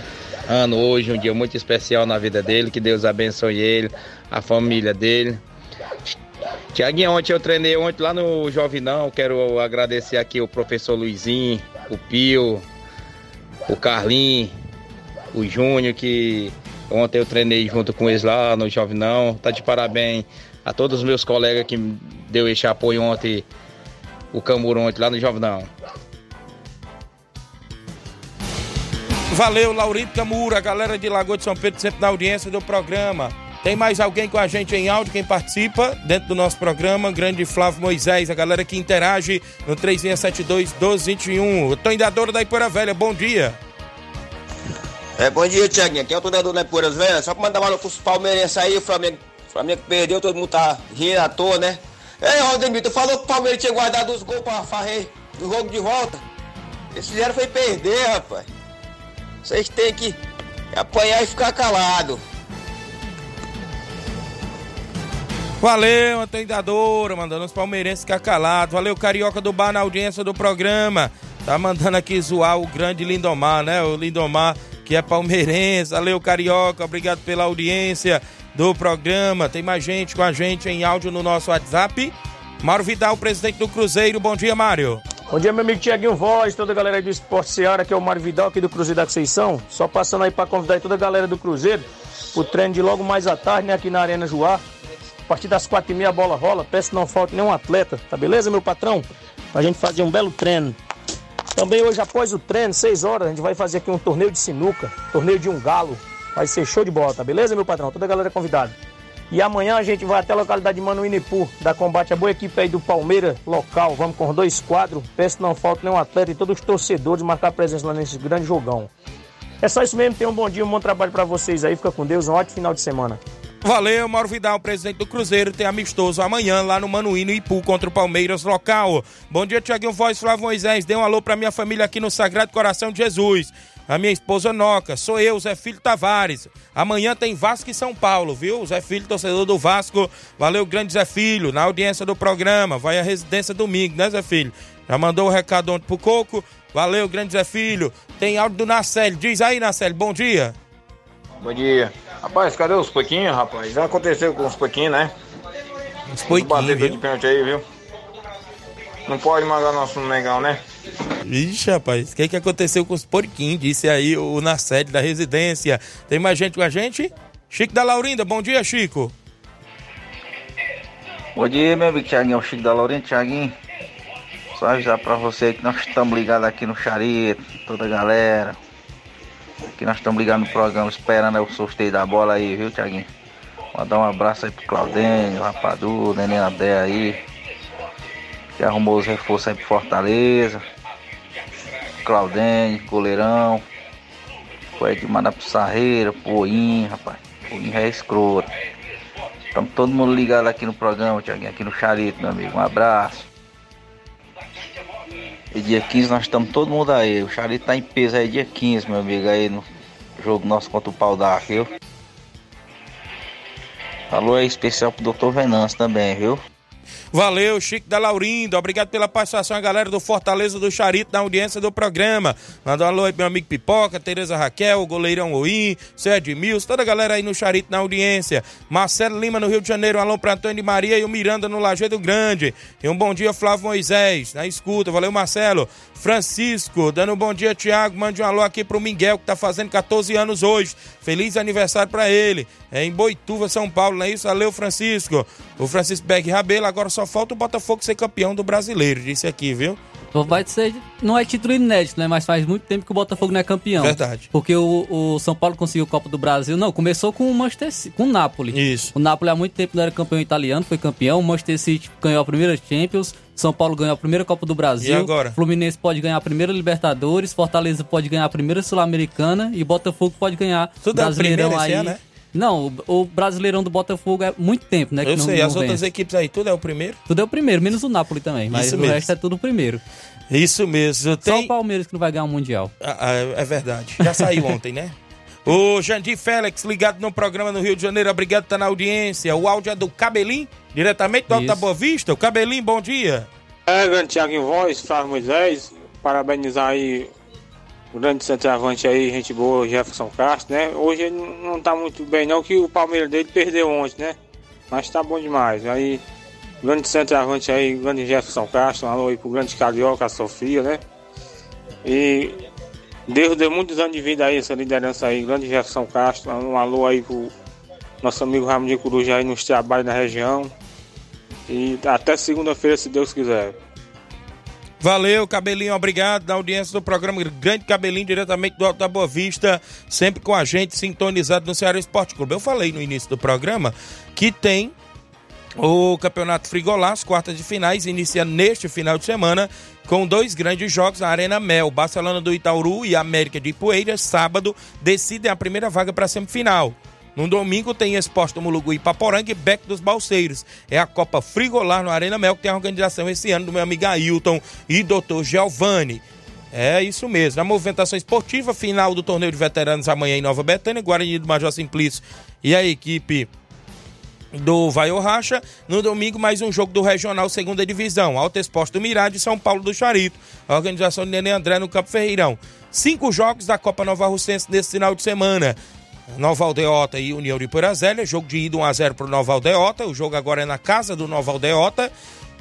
ano hoje, um dia muito especial na vida dele. Que Deus abençoe ele, a família dele. Tiaguinho, ontem eu treinei ontem lá no Jovinão. Quero agradecer aqui o professor Luizinho, o Pio, o Carlinho, o Júnior, que ontem eu treinei junto com eles lá no Jovinão. Tá de parabéns a todos os meus colegas que deu esse apoio ontem, o Camuro ontem lá no Jovinão. Valeu, Laurindo Camura, a galera de Lagoa de São Pedro sempre na audiência do programa. Tem mais alguém com a gente em áudio, quem participa dentro do nosso programa? Grande Flávio Moisés, a galera que interage no 3672-1221. Tô indadora da Ipoeira Velha, bom dia. É, bom dia, Tiaguinho. Aqui é o tornador da Poeiras Velhas. Só pra mandar uma pros palmeirenses aí, o Flamengo, o Flamengo perdeu, todo mundo tá rindo à toa, né? Ei, Rodemir, tu falou que o Palmeiras tinha guardado os gols pra farrer no jogo de volta. Eles fizeram foi perder, rapaz. Vocês têm que apanhar e ficar calado. Valeu, atendadora, mandando os palmeirenses ficar calados. Valeu, Carioca do Bar na audiência do programa. Tá mandando aqui zoar o grande Lindomar, né? O Lindomar que é palmeirense. Valeu, Carioca, obrigado pela audiência do programa. Tem mais gente com a gente em áudio no nosso WhatsApp. Mário Vidal, presidente do Cruzeiro. Bom dia, Mário. Bom dia, meu amigo Tiaguinho Voz, toda a galera do Esporte Seara, que é o Mário Vidal aqui do Cruzeiro da Conceição. Só passando aí para convidar toda a galera do Cruzeiro o treino de logo mais à tarde, né, aqui na Arena Joá. A partir das quatro e meia a bola rola, peço que não falte nenhum atleta, tá beleza, meu patrão? Pra gente fazer um belo treino. Também hoje, após o treino, seis horas, a gente vai fazer aqui um torneio de sinuca, torneio de um galo. Vai ser show de bola, tá beleza, meu patrão? Toda a galera é convidada. E amanhã a gente vai até a localidade de Manuinipu, da combate a boa equipe aí do Palmeiras local. Vamos com dois quadros. Peço que não falte nenhum atleta e todos os torcedores marcar presença lá nesse grande jogão. É só isso mesmo. Tenham um bom dia, um bom trabalho para vocês aí. Fica com Deus. Um ótimo final de semana. Valeu, Mauro Vidal, presidente do Cruzeiro, tem amistoso amanhã lá no Manuíno Ipu contra o Palmeiras local. Bom dia, Tiaguinho Voz, Flávio Moisés, dê um alô pra minha família aqui no Sagrado Coração de Jesus. A minha esposa Noca, sou eu, Zé Filho Tavares. Amanhã tem Vasco e São Paulo, viu? Zé Filho, torcedor do Vasco. Valeu, grande Zé Filho, na audiência do programa. Vai à residência domingo, né, Zé Filho? Já mandou o recado ontem pro Coco. Valeu, grande Zé Filho. Tem áudio do Nacelle. Diz aí, Nacelle, bom dia. Bom dia. Rapaz, cadê os poiquinhos, rapaz? Já aconteceu com os poiquinhos, né? Os viu? de pênalti aí, viu? Não pode mandar nosso legal, né? Ixi, rapaz, o que, que aconteceu com os porquinhos? Disse aí o na sede da residência. Tem mais gente com a gente? Chico da Laurinda, bom dia, Chico. Bom dia, meu amigo Thiaguinho, é Chico da Laurinda, Thiaguinho. Só avisar pra você que nós estamos ligados aqui no Charito, toda a galera. Que nós estamos ligados no programa, esperando o sorteio da bola aí, viu, Thiaguinho? Mandar um abraço aí pro Claudênio, Rapadu, Neném Abdé aí. Que arrumou os reforços aí pro Fortaleza. Claudênio, goleirão. Foi de mandar pro Sarreira, pro Oim, rapaz. Oim é escroto. Estamos todo mundo ligado aqui no programa, Tiaguinho, aqui no Charito, meu amigo. Um abraço. E dia 15 nós estamos todo mundo aí. O Charito tá em peso aí dia 15, meu amigo, aí no jogo nosso contra o Pau da viu? Alô aí especial pro Dr. Venâncio também, viu? Valeu, Chico da Laurinda. Obrigado pela participação, a galera do Fortaleza do Charito, na audiência do programa. Manda um alô aí meu amigo Pipoca, Tereza Raquel, goleirão Oim, seu Edmilson, toda a galera aí no Charito na audiência. Marcelo Lima no Rio de Janeiro, um alô pra Antônio de Maria e o Miranda no Lajeado Grande. E um bom dia, Flávio Moisés, na escuta. Valeu, Marcelo. Francisco, dando um bom dia, Tiago. Mande um alô aqui pro Miguel, que tá fazendo 14 anos hoje. Feliz aniversário pra ele. É em Boituva, São Paulo, não é isso? Valeu, Francisco. O Francisco Beck Rabelo, agora só falta o Botafogo ser campeão do brasileiro, disse aqui, viu? Então vai ser. Não é título inédito, né? Mas faz muito tempo que o Botafogo não é campeão. Verdade. Porque o, o São Paulo conseguiu a Copa do Brasil. Não, começou com o Manchester City, com o Napoli. Isso. O Napoli há muito tempo não era campeão italiano, foi campeão. O Manchester City ganhou a primeira Champions. São Paulo ganhou a primeira Copa do Brasil. E agora? Fluminense pode ganhar a primeira Libertadores. Fortaleza pode ganhar a primeira Sul-Americana. E Botafogo pode ganhar Tudo é a Brasileirão primeira aí. ano, né? Não, o, o Brasileirão do Botafogo é muito tempo, né? que Eu não- sei, não as outras vence. equipes aí, tudo é o primeiro? Tudo é o primeiro, menos o Napoli também. Mas Isso o mesmo. resto é tudo o primeiro. Isso mesmo. Só Tem... o Palmeiras que não vai ganhar o Mundial. Ah, ah, é verdade. Já saiu ontem, né? O Jandir Félix, ligado no programa no Rio de Janeiro, obrigado por estar na audiência. O áudio é do Cabelim, diretamente do Alta Isso. Boa Vista. O Cabelim, bom dia. É, grande Thiago em voz, Flávio Moisés, parabenizar aí o grande centroavante aí, gente boa, Jefferson Castro, né? Hoje ele não tá muito bem não, que o Palmeiras dele perdeu ontem, né? Mas tá bom demais. Aí, grande centroavante aí, grande Jefferson Castro, um alô aí pro grande Carioca, a Sofia, né? E Deus deu muitos anos de vida aí, essa liderança aí, grande Jefferson Castro, um alô aí pro nosso amigo Ramon de Coruja aí nos trabalhos na região. E até segunda-feira, se Deus quiser. Valeu, Cabelinho, obrigado na audiência do programa Grande Cabelinho, diretamente do Alto da Boa Vista, sempre com a gente sintonizado no Ceará Esporte Clube. Eu falei no início do programa que tem O Campeonato Frigolás, quartas de finais, inicia neste final de semana com dois grandes jogos na Arena Mel. Barcelona do Itauru e América de Poeiras, sábado, decidem a primeira vaga para a semifinal. No domingo tem Esporte do Mulugu e Paporanga e Beck dos Balseiros. É a Copa Frigolar no Arena Mel que tem a organização esse ano do meu amigo Ailton e Dr. Giovanni. É isso mesmo. A movimentação esportiva, final do torneio de veteranos amanhã em Nova Betânia, Guarani do Major Simplício e a equipe do Vai ou Racha. No domingo, mais um jogo do Regional Segunda Divisão. Alto Esporte do Mirade São Paulo do Charito. A organização de Nenê André no Campo Ferreirão. Cinco jogos da Copa Nova Russense nesse final de semana. Nova Aldeota e União de Porazélia. Jogo de ida 1x0 para o Nova Aldeota. O jogo agora é na casa do Nova Aldeota.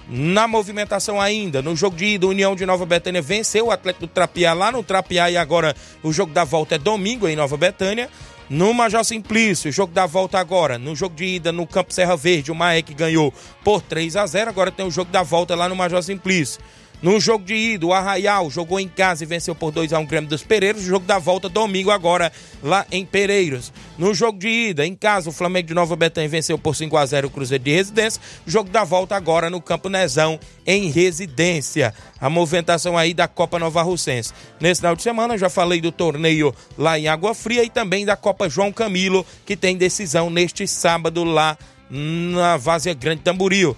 Na movimentação ainda, no jogo de ida, União de Nova Betânia venceu o Atlético do Trapiá lá no Trapiá e agora o jogo da volta é domingo em Nova Betânia. No Major Simplício, jogo da volta agora. No jogo de ida no Campo Serra Verde, o Maek ganhou por 3 a 0 Agora tem o jogo da volta lá no Major Simplício. No jogo de ida, o Arraial jogou em casa e venceu por 2 a 1 o Grêmio dos Pereiros. Jogo da volta domingo agora lá em Pereiros. No jogo de ida, em casa, o Flamengo de Nova Betânia venceu por 5 a 0 o Cruzeiro de Residência. Jogo da volta agora no Campo Nezão em Residência. A movimentação aí da Copa Nova Russense. Nesse final de semana, já falei do torneio lá em Água Fria e também da Copa João Camilo, que tem decisão neste sábado lá na Várzea Grande Tamboril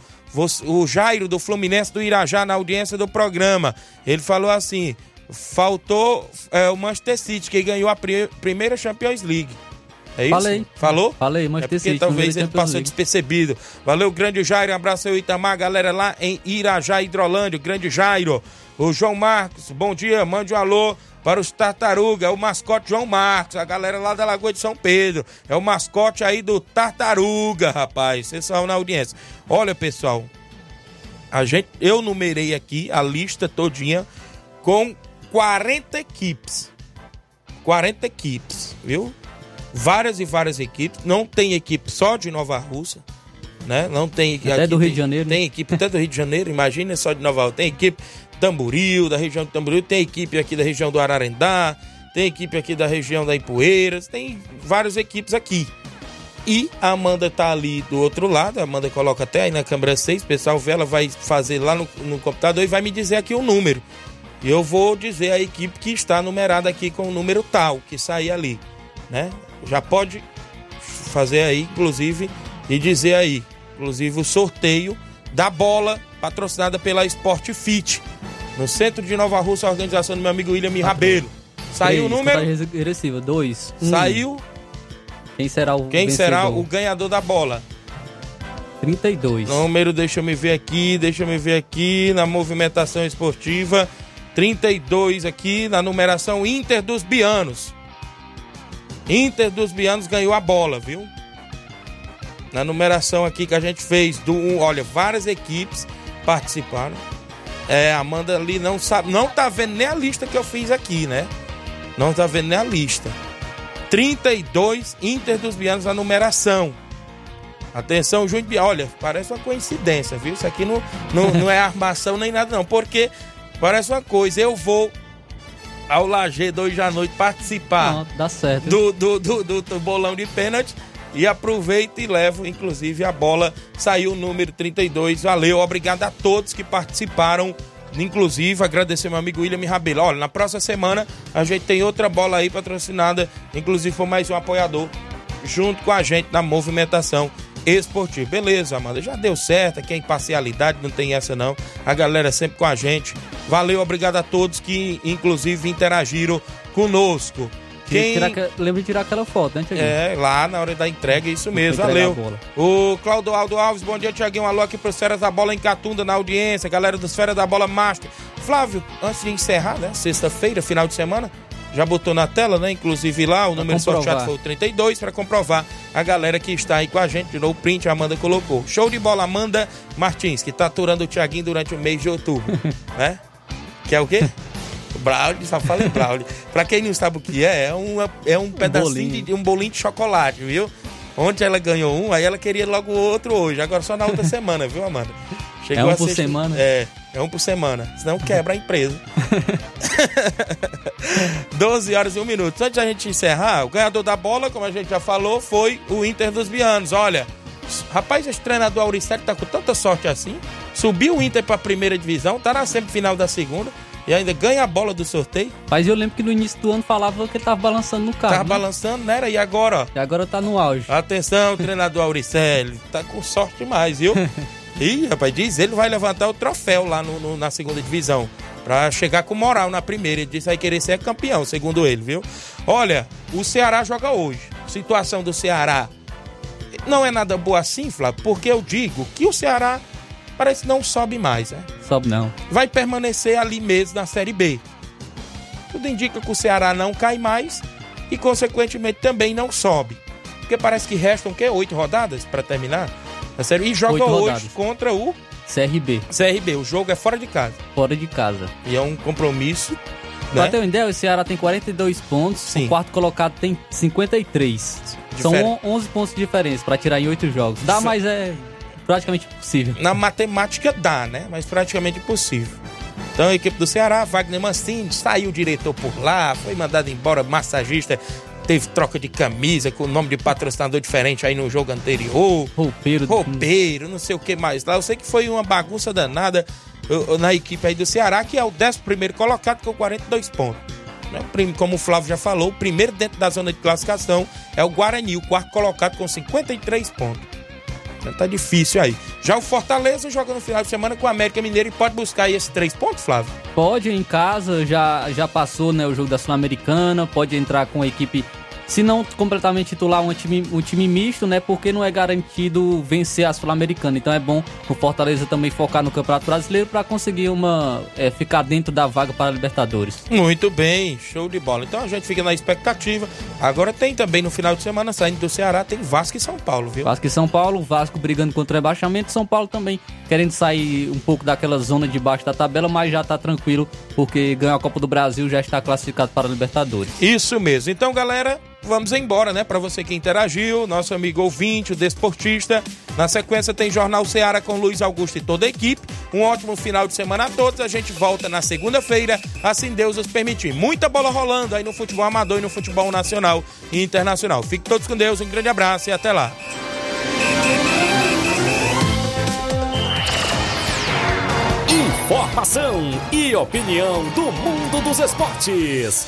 o Jairo do Fluminense do Irajá na audiência do programa. Ele falou assim: faltou é, o Manchester City, que ganhou a pri primeira Champions League. É isso? Falei. Falou? Falei, é Manchester porque City. talvez ele passou League. despercebido. Valeu, grande Jairo. Um abraço aí, Itamar, galera lá em Irajá, Hidrolândia. Grande Jairo. O João Marcos, bom dia. Mande um alô para os Tartaruga, é o mascote João Marcos, a galera lá da Lagoa de São Pedro. É o mascote aí do Tartaruga, rapaz. Vocês são na audiência. Olha, pessoal, a gente, eu numerei aqui a lista todinha com 40 equipes. 40 equipes, viu? Várias e várias equipes. Não tem equipe só de Nova Rússia, né? Não tem Até do Rio tem- de Janeiro, né? Tem equipe até do Rio de Janeiro, imagina só de Nova Rússia. Tem equipe Tamboril, da região de Tamboril, tem equipe aqui da região do Ararendá, tem equipe aqui da região da Ipueiras, tem várias equipes aqui. E a Amanda tá ali do outro lado, a Amanda coloca até aí na câmera 6, o pessoal vê, ela vai fazer lá no, no computador e vai me dizer aqui o número. E eu vou dizer a equipe que está numerada aqui com o número tal, que sair ali, né? Já pode fazer aí, inclusive, e dizer aí, inclusive o sorteio da bola patrocinada pela Sport Fit, no centro de Nova Rússia, a organização do meu amigo William Rabelo. Saiu o número? regressiva. Dois. Saiu Quem será o quem será vencedor? o ganhador da bola? 32. Número, deixa eu me ver aqui, deixa eu me ver aqui na movimentação esportiva. 32 aqui na numeração Inter dos Bianos. Inter dos Bianos ganhou a bola, viu? Na numeração aqui que a gente fez, do olha, várias equipes participaram. É, a Amanda ali não sabe, não tá vendo nem a lista que eu fiz aqui, né? Não tá vendo nem a lista. 32 Inter dos Bianos na numeração. Atenção, Júnior Bian. Olha, parece uma coincidência, viu? Isso aqui não, não, não é armação nem nada, não. Porque parece uma coisa. Eu vou ao Lagedo hoje à noite participar Pronto, dá certo. do, do, do, do- do bolão de pênalti e aproveito e levo, inclusive, a bola. Saiu o número 32. Valeu, obrigado a todos que participaram. Inclusive, agradecer meu amigo William Rabelo. Olha, na próxima semana a gente tem outra bola aí patrocinada, inclusive foi mais um apoiador junto com a gente na movimentação esportiva. Beleza, Amanda, já deu certo, aqui é imparcialidade, não tem essa não. A galera sempre com a gente. Valeu, obrigado a todos que inclusive interagiram conosco. Quem... Tirar Lembra de tirar aquela foto, né, Tiaguinho? É, lá na hora da entrega, é isso mesmo, valeu. O Claudio Aldo Alves, bom dia, Tiaguinho. Alô aqui pro Feras da Bola em Catunda, na audiência, galera dos Feras da Bola Master. Flávio, antes de encerrar, né, sexta-feira, final de semana, já botou na tela, né, inclusive lá, o número comprovar. sorteado foi o 32, para comprovar a galera que está aí com a gente, de novo, o print a Amanda colocou. Show de bola, Amanda Martins, que tá aturando o Tiaguinho durante o mês de outubro, né? Que é o quê? Brownie, só falei brownie. pra quem não sabe o que é, é, uma, é um pedacinho bolinho. de um bolinho de chocolate, viu? Ontem ela ganhou um, aí ela queria logo outro hoje. Agora só na outra semana, viu, Amanda? É um a por sexta- semana? É, é um por semana. Senão quebra a empresa. 12 horas e 1 minuto. Antes da gente encerrar, o ganhador da bola, como a gente já falou, foi o Inter dos Bianos. Olha, Rapaz, esse treinador Auricelli tá com tanta sorte assim. Subiu o Inter pra primeira divisão, tá na semifinal da segunda e ainda ganha a bola do sorteio. Mas eu lembro que no início do ano falava que ele tava balançando no carro. Tava né? balançando, era? E agora, ó? E agora tá no auge. Atenção, treinador Auricelli. Tá com sorte demais, viu? Ih, rapaz, diz ele vai levantar o troféu lá no, no- na segunda divisão. Pra chegar com moral na primeira. Ele disse que vai querer ser campeão, segundo ele, viu? Olha, o Ceará joga hoje. Situação do Ceará não é nada boa assim, Flávio, porque eu digo que o Ceará parece que não sobe mais, né? Sobe não. Vai permanecer ali mesmo na Série B. Tudo indica que o Ceará não cai mais e, consequentemente, também não sobe. Porque parece que restam, o quê? Oito rodadas para terminar? A série. E joga hoje contra o CRB. CRB. O jogo é fora de casa. Fora de casa. E é um compromisso. Pra Né? ter uma ideia, o Ceará tem 42 pontos, Sim. o quarto colocado tem 53. São Difere- on- 11 pontos de diferença pra tirar em 8 jogos. Dá, Isso- mas é praticamente impossível. Na matemática dá, né? Mas praticamente impossível. Então a equipe do Ceará, Wagner Mancini, saiu diretor por lá, foi mandado embora, massagista, teve troca de camisa com o nome de patrocinador diferente aí no jogo anterior. Roupeiro. Roupeiro, não sei o que mais lá. Eu sei que foi uma bagunça danada na equipe aí do Ceará, que é o 11 primeiro colocado com 42 pontos. Né? Como o Flávio já falou, o primeiro dentro da zona de classificação é o Guarani, o quarto colocado com 53 pontos. Então tá difícil aí. Já o Fortaleza joga no final de semana com o América Mineiro e pode buscar aí esses três pontos, Flávio. Pode em casa, já, já passou né, o jogo da Sul-Americana, pode entrar com a equipe, se não completamente titular, um time, um time misto, né? Porque não é garantido vencer a Sul-Americana. Então é bom o Fortaleza também focar no Campeonato Brasileiro para conseguir uma. é, ficar dentro da vaga para a Libertadores. Muito bem, show de bola. Então a gente fica na expectativa. Agora tem também no final de semana, saindo do Ceará, tem Vasco e São Paulo, viu? Vasco e São Paulo, Vasco brigando contra o rebaixamento, São Paulo também querendo sair um pouco daquela zona de baixo da tabela, mas já tá tranquilo, porque ganhou a Copa do Brasil, já está classificado para a Libertadores. Isso mesmo. Então, galera, vamos embora, né? Pra você que interagiu, nosso amigo ouvinte, o desportista. Na sequência tem Jornal Ceará com Luiz Augusto e toda a equipe. Um ótimo final de semana a todos. A gente volta na segunda-feira, assim Deus nos permitir. Muita bola rolando aí no futebol amador e no futebol nacional e internacional. Fiquem todos com Deus, um grande abraço e até lá. Informação e opinião do mundo dos esportes.